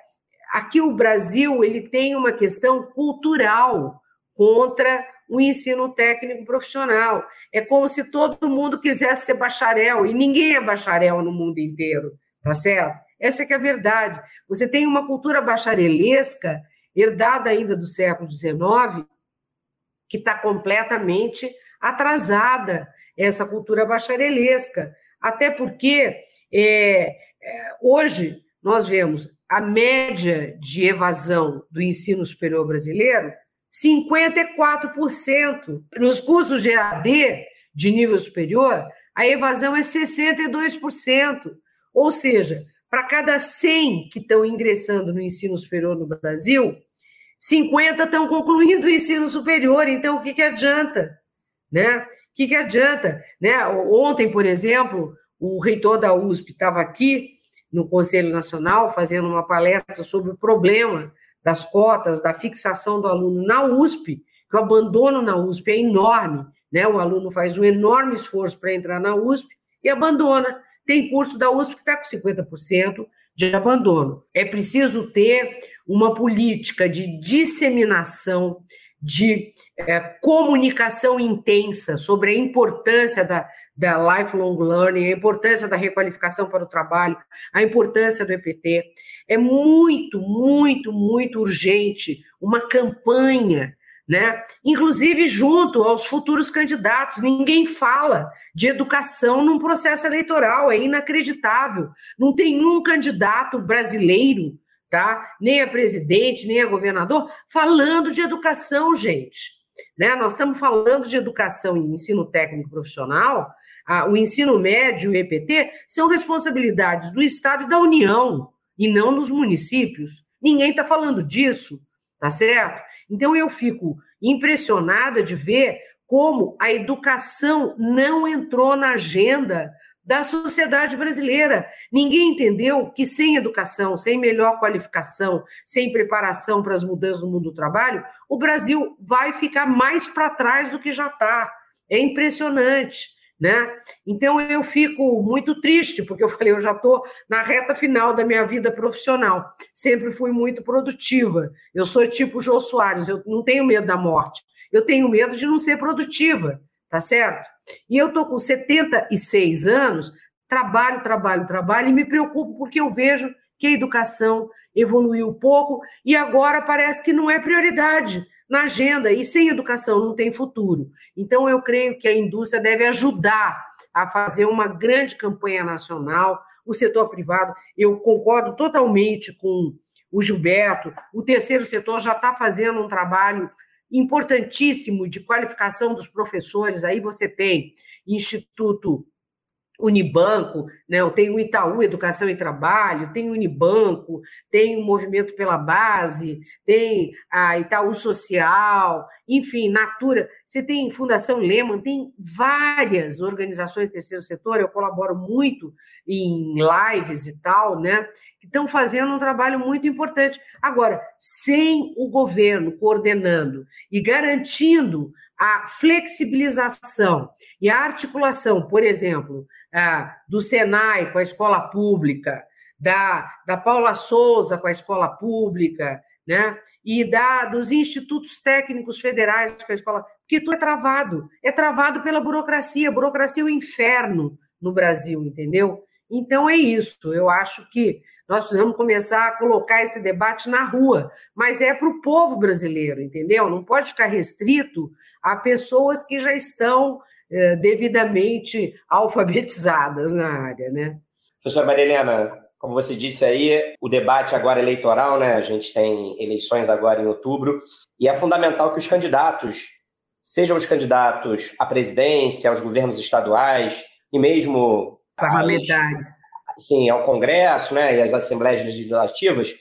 aqui o Brasil ele tem uma questão cultural contra o ensino técnico profissional. É como se todo mundo quisesse ser bacharel, e ninguém é bacharel no mundo inteiro, tá certo? Essa é que é a verdade. Você tem uma cultura bacharelesca, herdada ainda do século XIX, que está completamente atrasada, essa cultura bacharelesca. Até porque é, é, hoje nós vemos a média de evasão do ensino superior brasileiro 54%. Nos cursos de AD de nível superior, a evasão é 62%. Ou seja, para cada 100 que estão ingressando no ensino superior no Brasil, 50 estão concluindo o ensino superior. Então, o que, que adianta? Né? O que, que adianta? Né? Ontem, por exemplo, o reitor da USP estava aqui no Conselho Nacional fazendo uma palestra sobre o problema das cotas, da fixação do aluno na USP, que o abandono na USP é enorme, né? O aluno faz um enorme esforço para entrar na USP e abandona. Tem curso da USP que está com 50% de abandono. É preciso ter uma política de disseminação, de é, comunicação intensa sobre a importância da, da lifelong learning, a importância da requalificação para o trabalho, a importância do EPT. É muito, muito, muito urgente uma campanha, né? Inclusive junto aos futuros candidatos. Ninguém fala de educação num processo eleitoral, é inacreditável. Não tem um candidato brasileiro, tá? Nem a presidente, nem a governador, falando de educação, gente. Né? Nós estamos falando de educação e ensino técnico profissional a, o ensino médio e o EPT são responsabilidades do Estado e da União, e não dos municípios. Ninguém está falando disso, tá certo? Então eu fico impressionada de ver como a educação não entrou na agenda da sociedade brasileira. Ninguém entendeu que sem educação, sem melhor qualificação, sem preparação para as mudanças no mundo do trabalho, o Brasil vai ficar mais para trás do que já está. É impressionante né? Então eu fico muito triste, porque eu falei, eu já estou na reta final da minha vida profissional. Sempre fui muito produtiva. Eu sou tipo Jô Soares, eu não tenho medo da morte. Eu tenho medo de não ser produtiva, tá certo? E eu estou com 76 anos, trabalho, trabalho, trabalho, e me preocupo porque eu vejo que a educação evoluiu pouco e agora parece que não é prioridade na agenda, e sem educação não tem futuro. Então, eu creio que a indústria deve ajudar a fazer uma grande campanha nacional, o setor privado, eu concordo totalmente com o Gilberto, o terceiro setor já está fazendo um trabalho importantíssimo de qualificação dos professores, aí você tem Instituto Unibanco, né? tenho o Itaú Educação e Trabalho, tem o Unibanco, tem o Movimento pela Base, tem a Itaú Social, enfim, Natura, você tem Fundação Lehman, tem várias organizações do terceiro setor, eu colaboro muito em lives e tal, né? Que estão fazendo um trabalho muito importante. Agora, sem o governo coordenando e garantindo a flexibilização e a articulação, por exemplo, do Senai com a escola pública, da, da Paula Souza com a escola pública, né? e da, dos institutos técnicos federais com a escola, porque tudo é travado, é travado pela burocracia, a burocracia é o inferno no Brasil, entendeu? Então é isso, eu acho que nós precisamos começar a colocar esse debate na rua, mas é para o povo brasileiro, entendeu? Não pode ficar restrito a pessoas que já estão eh, devidamente alfabetizadas na área, né? Professora Maria Helena, como você disse aí, o debate agora é eleitoral, né? A gente tem eleições agora em outubro, e é fundamental que os candidatos, sejam os candidatos à presidência, aos governos estaduais e mesmo parlamentares, aos, sim, ao Congresso, né, e às assembleias legislativas,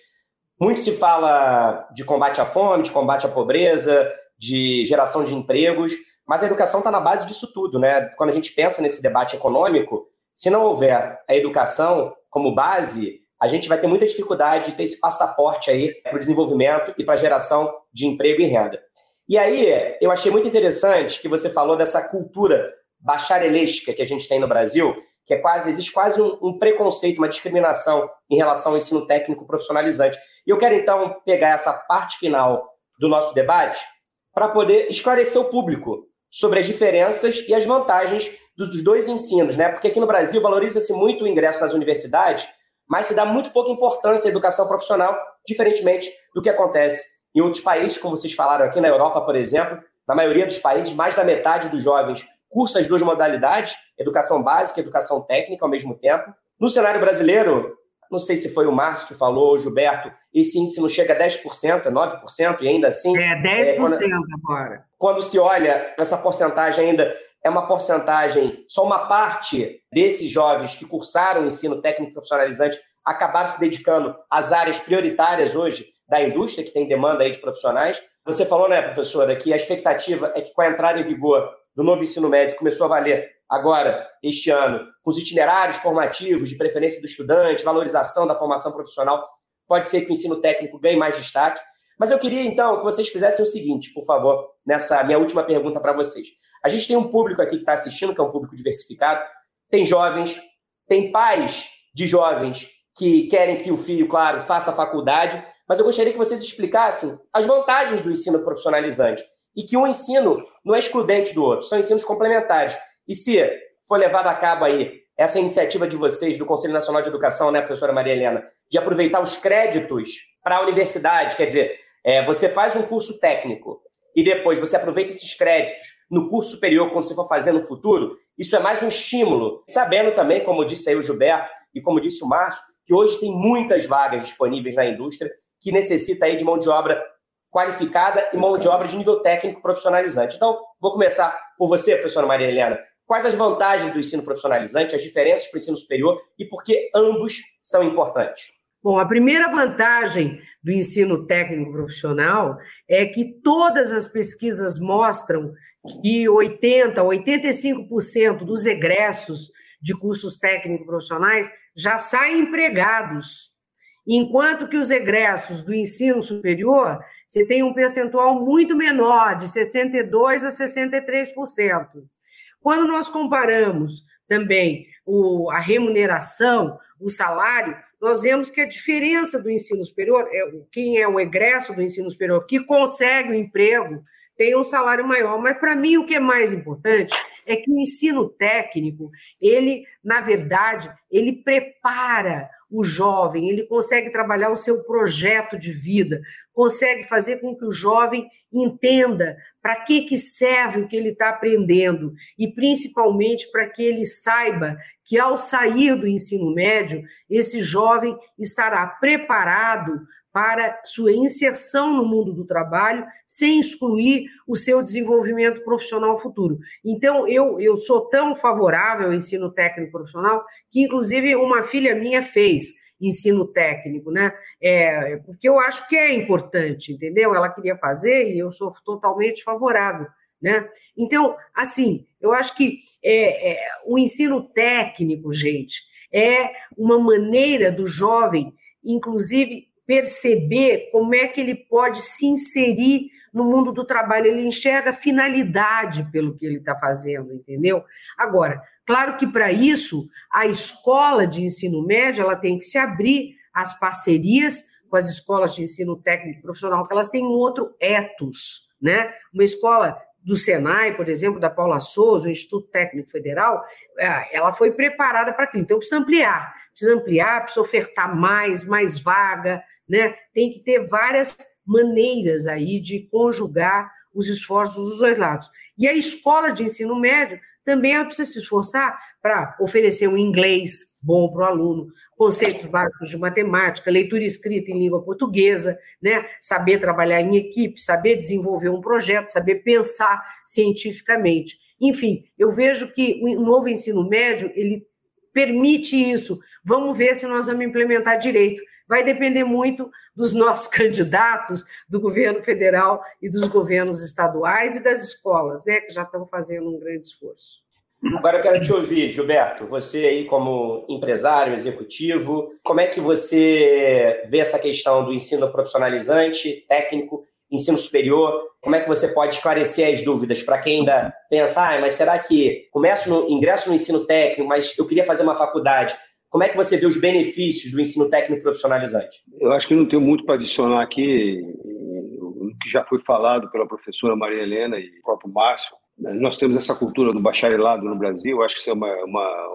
muito se fala de combate à fome, de combate à pobreza, de geração de empregos, mas a educação está na base disso tudo, né? Quando a gente pensa nesse debate econômico, se não houver a educação como base, a gente vai ter muita dificuldade de ter esse passaporte aí para o desenvolvimento e para a geração de emprego e renda. E aí, eu achei muito interessante que você falou dessa cultura bacharelística que a gente tem no Brasil, que é quase, existe quase um, um preconceito, uma discriminação em relação ao ensino técnico profissionalizante. E eu quero então pegar essa parte final do nosso debate para poder esclarecer o público sobre as diferenças e as vantagens dos dois ensinos, né? Porque aqui no Brasil valoriza-se muito o ingresso nas universidades, mas se dá muito pouca importância à educação profissional, diferentemente do que acontece em outros países, como vocês falaram aqui na Europa, por exemplo. Na maioria dos países, mais da metade dos jovens cursa as duas modalidades, educação básica e educação técnica ao mesmo tempo. No cenário brasileiro, não sei se foi o Márcio que falou, o Gilberto, esse índice não chega a 10%, é 9%, e ainda assim. É, 10% é, quando, agora. Quando se olha essa porcentagem ainda, é uma porcentagem, só uma parte desses jovens que cursaram o ensino técnico profissionalizante acabaram se dedicando às áreas prioritárias hoje da indústria, que tem demanda aí de profissionais. Você falou, né, professora, que a expectativa é que com a entrada em vigor do novo ensino médio começou a valer agora, este ano, com os itinerários formativos, de preferência do estudante, valorização da formação profissional, pode ser que o ensino técnico ganhe mais destaque. Mas eu queria, então, que vocês fizessem o seguinte, por favor, nessa minha última pergunta para vocês. A gente tem um público aqui que está assistindo, que é um público diversificado, tem jovens, tem pais de jovens que querem que o filho, claro, faça faculdade, mas eu gostaria que vocês explicassem as vantagens do ensino profissionalizante e que um ensino não é excludente do outro, são ensinos complementares. E se for levada a cabo aí essa iniciativa de vocês, do Conselho Nacional de Educação, né, professora Maria Helena, de aproveitar os créditos para a universidade, quer dizer, é, você faz um curso técnico e depois você aproveita esses créditos no curso superior quando você for fazer no futuro, isso é mais um estímulo. Sabendo também, como disse aí o Gilberto e como disse o Márcio, que hoje tem muitas vagas disponíveis na indústria que necessita aí de mão de obra qualificada e mão de obra de nível técnico profissionalizante. Então, vou começar por você, professora Maria Helena. Quais as vantagens do ensino profissionalizante, as diferenças para o ensino superior e por que ambos são importantes? Bom, a primeira vantagem do ensino técnico profissional é que todas as pesquisas mostram que 80, 85% dos egressos de cursos técnicos profissionais já saem empregados, enquanto que os egressos do ensino superior, você tem um percentual muito menor, de 62 a 63%. Quando nós comparamos também o, a remuneração, o salário, nós vemos que a diferença do ensino superior, é, quem é o egresso do ensino superior, que consegue o emprego, tem um salário maior. Mas, para mim, o que é mais importante é que o ensino técnico, ele, na verdade, ele prepara o jovem, ele consegue trabalhar o seu projeto de vida, consegue fazer com que o jovem entenda para que, que serve o que ele está aprendendo e, principalmente, para que ele saiba que, ao sair do ensino médio, esse jovem estará preparado para sua inserção no mundo do trabalho, sem excluir o seu desenvolvimento profissional futuro. Então, eu, eu sou tão favorável ao ensino técnico profissional que, inclusive, uma filha minha fez ensino técnico, né? É, porque eu acho que é importante, entendeu? Ela queria fazer e eu sou totalmente favorável. Né? Então, assim, eu acho que é, é, o ensino técnico, gente, é uma maneira do jovem, inclusive, perceber como é que ele pode se inserir no mundo do trabalho, ele enxerga finalidade pelo que ele está fazendo, entendeu? Agora, claro que para isso, a escola de ensino médio ela tem que se abrir às parcerias com as escolas de ensino técnico profissional, que elas têm um outro ethos, né? Uma escola do Senai, por exemplo, da Paula Souza, o Instituto Técnico Federal, é, ela foi preparada para aquilo. Então, precisa ampliar, precisa ampliar, precisa ofertar mais, mais vaga, né? Tem que ter várias maneiras aí de conjugar os esforços dos dois lados. E a escola de ensino médio também ela precisa se esforçar para oferecer um inglês bom para o aluno, conceitos básicos de matemática, leitura escrita em língua portuguesa, né? saber trabalhar em equipe, saber desenvolver um projeto, saber pensar cientificamente. Enfim, eu vejo que o novo ensino médio, ele permite isso. Vamos ver se nós vamos implementar direito. Vai depender muito dos nossos candidatos, do governo federal e dos governos estaduais e das escolas, né, que já estão fazendo um grande esforço. Agora eu quero te ouvir, Gilberto. Você aí como empresário, executivo, como é que você vê essa questão do ensino profissionalizante, técnico, ensino superior? Como é que você pode esclarecer as dúvidas para quem ainda pensa, ah, mas será que começo no ingresso no ensino técnico, mas eu queria fazer uma faculdade? Como é que você vê os benefícios do ensino técnico profissionalizante? Eu acho que não tenho muito para adicionar aqui o que já foi falado pela professora Maria Helena e o próprio Márcio nós temos essa cultura do bacharelado no Brasil, acho que isso é uma, uma,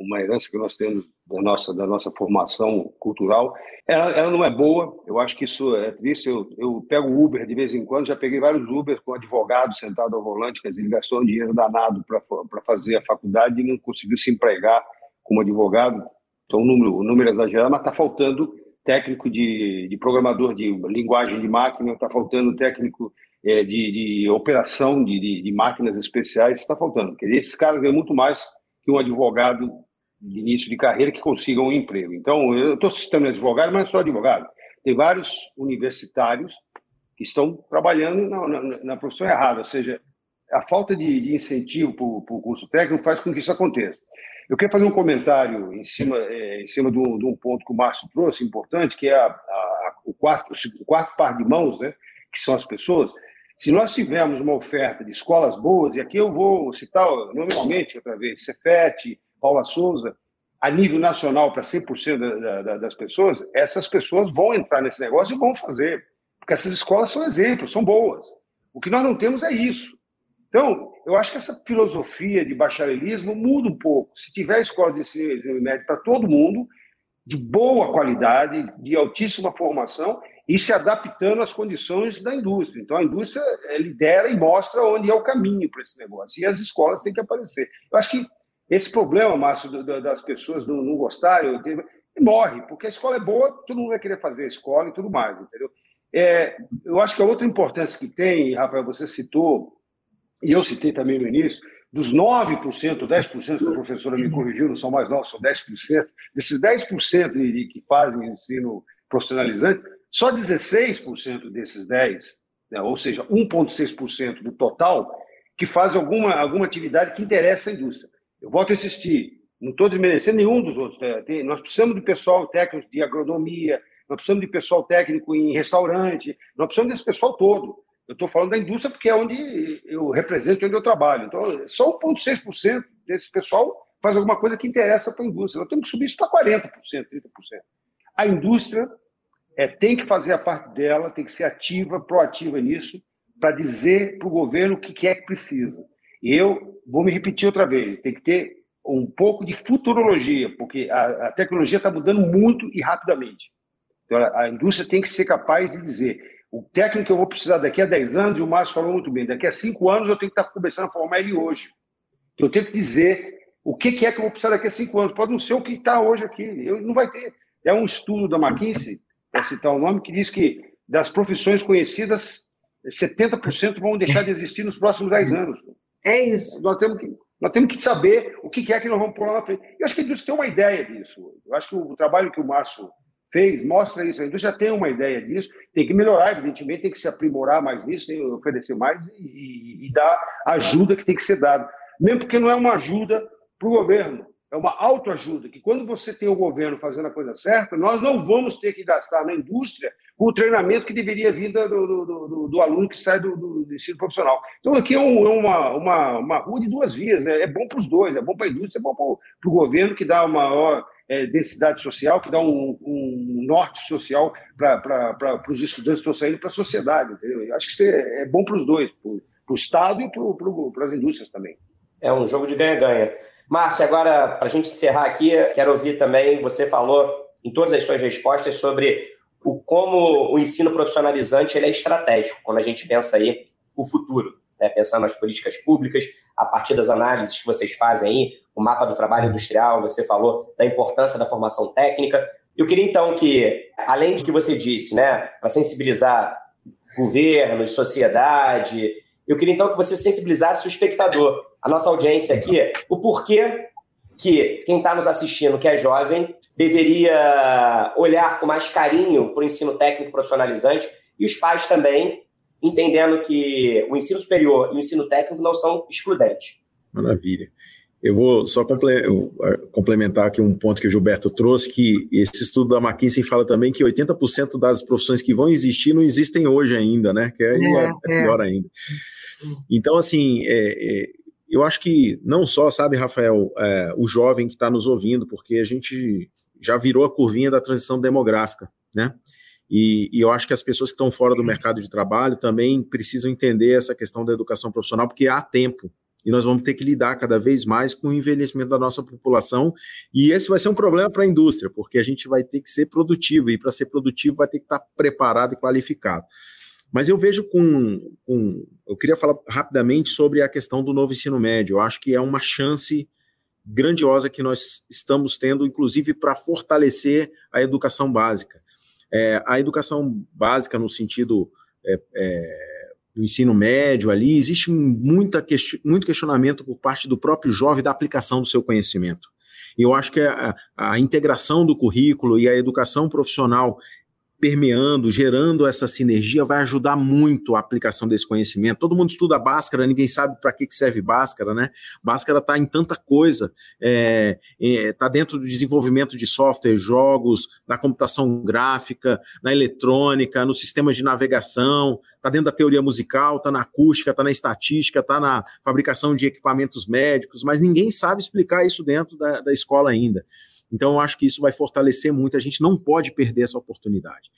uma herança que nós temos da nossa, da nossa formação cultural. Ela, ela não é boa, eu acho que isso é triste. Eu, eu pego Uber de vez em quando, já peguei vários Uber com advogado sentado ao volante, quer dizer, ele gastou um dinheiro danado para fazer a faculdade e não conseguiu se empregar como advogado. Então, o número, o número é exagerado, mas está faltando técnico de, de programador de linguagem de máquina, está faltando técnico é, de, de, operação de, de, máquinas especiais está faltando. Porque esses caras ganham muito mais que um advogado de início de carreira que consiga um emprego. Então, eu estou citando advogado, mas não é só advogado. Tem vários universitários que estão trabalhando na, na, na profissão errada, ou seja, a falta de, de incentivo para o curso técnico faz com que isso aconteça. Eu quero fazer um comentário em cima, é, em cima de, um, de um ponto que o Márcio trouxe, importante, que é a, a, o, quarto, o quarto par de mãos, né, que são as pessoas. Se nós tivermos uma oferta de escolas boas, e aqui eu vou citar normalmente outra vez, Cefete, Paula Souza, a nível nacional para 100% da, da, das pessoas, essas pessoas vão entrar nesse negócio e vão fazer, porque essas escolas são exemplos, são boas. O que nós não temos é isso. Então, eu acho que essa filosofia de bacharelismo muda um pouco. Se tiver escola de ensino médio para todo mundo, de boa qualidade, de altíssima formação, e se adaptando às condições da indústria. Então, a indústria eh, lidera e mostra onde é o caminho para esse negócio. E as escolas têm que aparecer. Eu acho que esse problema, Márcio, das pessoas não, gostarem, morre, porque a escola é boa, todo mundo vai querer fazer a escola e tudo mais, entendeu? É, eu acho que a outra importância que tem, Rafael, você citou, e eu citei também no início, dos 9%, 10% que a professora me corrigiu, não são mais 9%, são 10%, desses 10% de, que fazem ensino profissionalizante, só 16% desses 10, né, ou seja, 1,6% do total, que faz alguma, alguma atividade que interessa à indústria. Eu volto a insistir, não estou desmerecendo nenhum dos outros. Né? Tem, nós precisamos de pessoal técnico de agronomia, nós precisamos de pessoal técnico em restaurante, nós precisamos desse pessoal todo. Eu estou falando da indústria porque é onde eu represento, onde eu trabalho. Então, só 1,6% desse pessoal faz alguma coisa que interessa para a indústria. Nós temos que subir isso para 40%, 30%. A indústria é, tem que fazer a parte dela, tem que ser ativa, proativa nisso, para dizer para o governo o que, é que precisa. E eu vou me repetir outra vez: tem que ter um pouco de futurologia, porque a, a tecnologia está mudando muito e rapidamente. Então, a, a indústria tem que ser capaz de dizer: o técnico que eu vou precisar daqui a 10 anos, e o Márcio falou muito bem, daqui a 5 anos eu tenho que estar começando a formar ele hoje. Eu tenho que dizer o que, que é que eu vou precisar daqui a 5 anos. Pode não ser o que está hoje aqui. Eu, não vai ter. É um estudo da McKinsey para citar o nome, que diz que das profissões conhecidas, 70% vão deixar de existir nos próximos 10 anos. É isso. Nós temos que, nós temos que saber o que é que nós vamos pôr lá na frente. Eu acho que a indústria tem uma ideia disso. Eu acho que o trabalho que o Márcio fez mostra isso. A indústria tem uma ideia disso, tem que melhorar, evidentemente, tem que se aprimorar mais nisso, tem que oferecer mais e, e, e dar ajuda que tem que ser dada. Mesmo porque não é uma ajuda para o governo, é uma autoajuda, que quando você tem o governo fazendo a coisa certa, nós não vamos ter que gastar na indústria o treinamento que deveria vir do, do, do, do aluno que sai do, do, ensino profissional. Então, aqui é, um, é uma, uma, uma rua de duas vias, né? é bom para os dois, é bom para a indústria, é bom para o governo, que dá uma maior é, densidade social, que dá um, um norte social para os estudantes que estão saindo para a sociedade. Entendeu? Eu acho que é, é bom para os dois, para o Estado e para as indústrias também. É um jogo de ganha-ganha. Márcio, agora, para a gente encerrar aqui, quero ouvir também, você falou em todas as suas respostas sobre o como o ensino profissionalizante ele é estratégico, quando a gente pensa aí o futuro. né, pensando nas políticas públicas, a partir das análises que vocês fazem aí, o mapa do trabalho industrial, você falou da importância da formação técnica. Eu queria então que, além de que você disse, né, para sensibilizar governo, sociedade, eu queria então que você sensibilizasse o espectador, a nossa audiência aqui, o porquê que quem está nos assistindo, que é jovem, deveria olhar com mais carinho para o ensino técnico profissionalizante e os pais também, entendendo que o ensino superior e o ensino técnico não são excludentes. Maravilha. Eu vou só complementar aqui um ponto que o Gilberto trouxe, que esse estudo da McKinsey fala também que 80% das profissões que vão existir não existem hoje ainda, né? Que aí é, é, é pior ainda. Então, assim, é, é, eu acho que não só, sabe, Rafael, é, o jovem que está nos ouvindo, porque a gente já virou a curvinha da transição demográfica, né? E, e, eu acho que as pessoas que estão fora do mercado de trabalho também precisam entender essa questão da educação profissional, porque há tempo e nós vamos ter que lidar cada vez mais com o envelhecimento da nossa população, e esse vai ser um problema para a indústria, porque a gente vai ter que ser produtivo, e para ser produtivo vai ter que estar preparado e qualificado. Mas eu vejo com, com, Eu queria falar rapidamente sobre a questão do novo ensino médio. Eu acho que é uma chance grandiosa que nós estamos tendo, inclusive para fortalecer a educação básica. É, a educação básica, no sentido é, é, do ensino médio ali, existe muita muito questionamento por parte do próprio jovem da aplicação do seu conhecimento. E eu acho que a, a integração do currículo e a educação profissional permeando, gerando essa sinergia, vai ajudar muito a aplicação desse conhecimento. Todo mundo estuda Bhaskara, ninguém sabe para que serve Bhaskara, né? Bhaskara está em tanta coisa, está é, é, tá dentro do desenvolvimento de software, jogos, na computação gráfica, na eletrônica, nos sistemas de navegação, está dentro da teoria musical, está na acústica, está na estatística, está na fabricação de equipamentos médicos, mas ninguém sabe explicar isso dentro da, da escola ainda. Então, eu acho que isso vai fortalecer muito. A gente não pode perder essa oportunidade.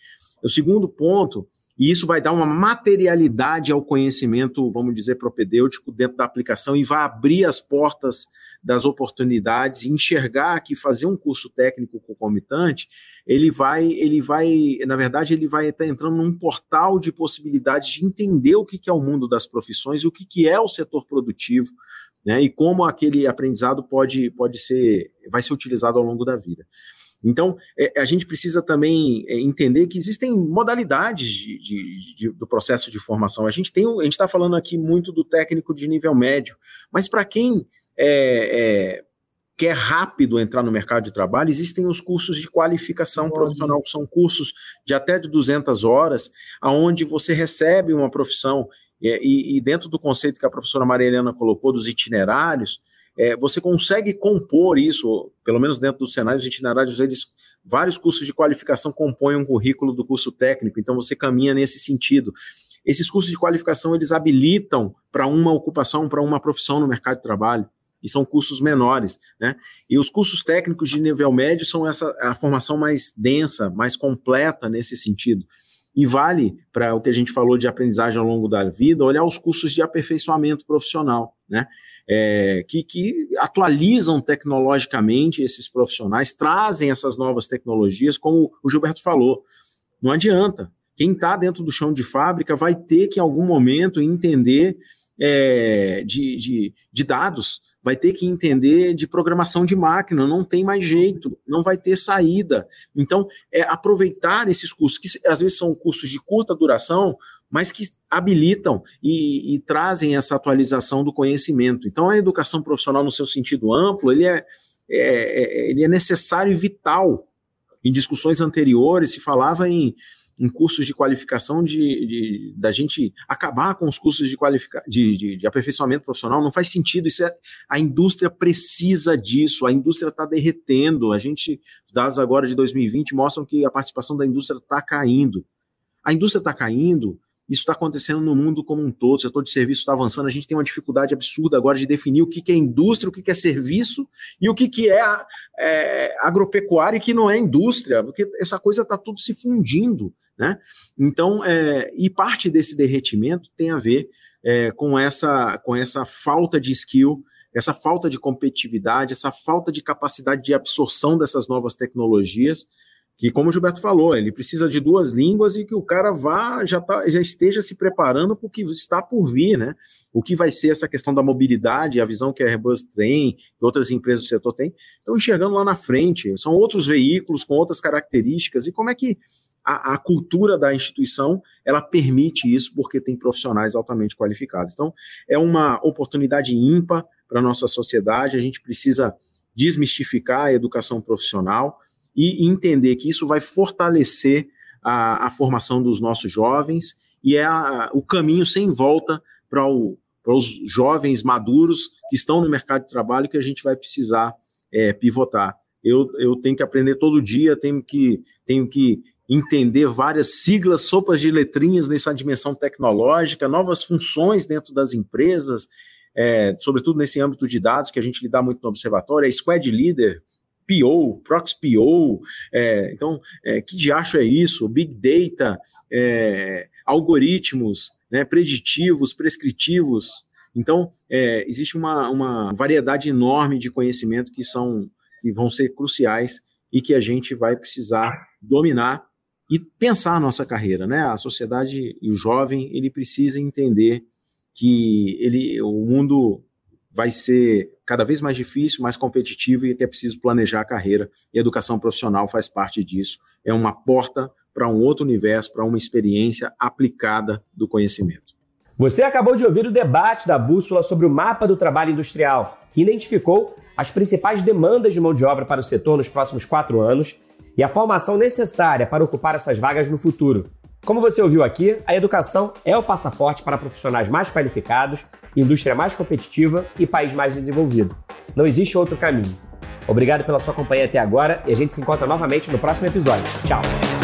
O segundo ponto, e isso vai dar uma materialidade ao conhecimento, vamos dizer, propedêutico dentro da aplicação e vai abrir as portas das oportunidades, enxergar que fazer um curso técnico concomitante, ele vai, ele vai, na verdade, ele vai estar entrando num portal de possibilidades de entender o que é o mundo das profissões e o que é o setor produtivo, né? E como aquele aprendizado pode, pode ser, vai ser utilizado ao longo da vida. Então, é, a gente precisa também é, entender que existem modalidades de, de, de, do processo de formação. A gente tem, a gente está falando aqui muito do técnico de nível médio, mas para quem é, é, quer rápido entrar no mercado de trabalho, existem os cursos de qualificação profissional, que são cursos de até de 200 horas, aonde você recebe uma profissão e, e, dentro do conceito que a professora Maria Helena colocou dos itinerários, é, você consegue compor isso, pelo menos dentro dos cenários de itinerários, eles, vários cursos de qualificação compõem um currículo do curso técnico, então você caminha nesse sentido. Esses cursos de qualificação, eles habilitam para uma ocupação, para uma profissão no mercado de trabalho, e são cursos menores, né? E os cursos técnicos de nível médio são essa a formação mais densa, mais completa nesse sentido. E vale para o que a gente falou de aprendizagem ao longo da vida, olhar os cursos de aperfeiçoamento profissional, né? É, que, que, atualizam tecnologicamente esses profissionais, trazem essas novas tecnologias, como o Gilberto falou. Não adianta. Quem está dentro do chão de fábrica vai ter que, em algum momento, entender é, de, de, de dados, vai ter que entender de programação de máquina, não tem mais jeito, não vai ter saída. Então, é aproveitar esses cursos, que às vezes são cursos de curta duração, mas que habilitam e, e, trazem essa atualização do conhecimento. Então, a educação profissional, no seu sentido amplo, ele é, é, é ele é necessário e vital. Em discussões anteriores, se falava em em cursos de qualificação de, de, da gente acabar com os cursos de, qualifica, de, de, de aperfeiçoamento profissional, não faz sentido. Isso é, a indústria precisa disso, a indústria está derretendo. A gente, os dados agora de 2020 mostram que a participação da indústria está caindo. A indústria está caindo, isso está acontecendo no mundo como um todo, o setor de serviço está avançando, a gente tem uma dificuldade absurda agora de definir o que, que é indústria, o que, que é serviço e o que, que é, é agropecuária e que não é indústria, porque essa coisa está tudo se fundindo. Né? Então, é, e parte desse derretimento tem a ver é, com, essa, com essa falta de skill, essa falta de competitividade, essa falta de capacidade de absorção dessas novas tecnologias, que, como o Gilberto falou, ele precisa de duas línguas e que o cara vá, já, tá, já esteja se preparando para o que está por vir, né? O que vai ser essa questão da mobilidade, a visão que a Airbus tem, que outras empresas do setor têm, estão enxergando lá na frente. São outros veículos com outras características, e como é que a, a, cultura da instituição ela permite isso porque tem profissionais altamente qualificados. Então, é uma oportunidade ímpar para nossa sociedade, a gente precisa desmistificar a educação profissional e entender que isso vai fortalecer a, a formação dos nossos jovens e é a, o caminho sem volta para os jovens maduros que estão no mercado de trabalho que a gente vai precisar é, pivotar. Eu, eu tenho que aprender todo dia, tenho que, tenho que entender várias siglas, sopas de letrinhas nessa dimensão tecnológica, novas funções dentro das empresas, é, sobretudo nesse âmbito de dados que a gente lidar muito no observatório, a Squad Leader, PO, Prox PO, é, então, é, que diacho é isso? Big Data, é, algoritmos né, preditivos, prescritivos. Então, é, existe uma, uma variedade enorme de conhecimento que são que vão ser cruciais e que a gente vai precisar dominar e pensar a nossa carreira, né? A sociedade e o jovem, ele precisa entender que ele, o mundo vai ser cada vez mais difícil, mais competitivo e que é preciso planejar a carreira. E a educação profissional faz parte disso. É uma porta para um outro universo, para uma experiência aplicada do conhecimento. Você acabou de ouvir o debate da Bússola sobre o mapa do trabalho industrial, que identificou as principais demandas de mão de obra para o setor nos próximos quatro anos e a formação necessária para ocupar essas vagas no futuro. Como você ouviu aqui, a educação é o passaporte para profissionais mais qualificados, indústria mais competitiva e país mais desenvolvido. Não existe outro caminho. Obrigado pela sua companhia até agora e a gente se encontra novamente no próximo episódio. Tchau!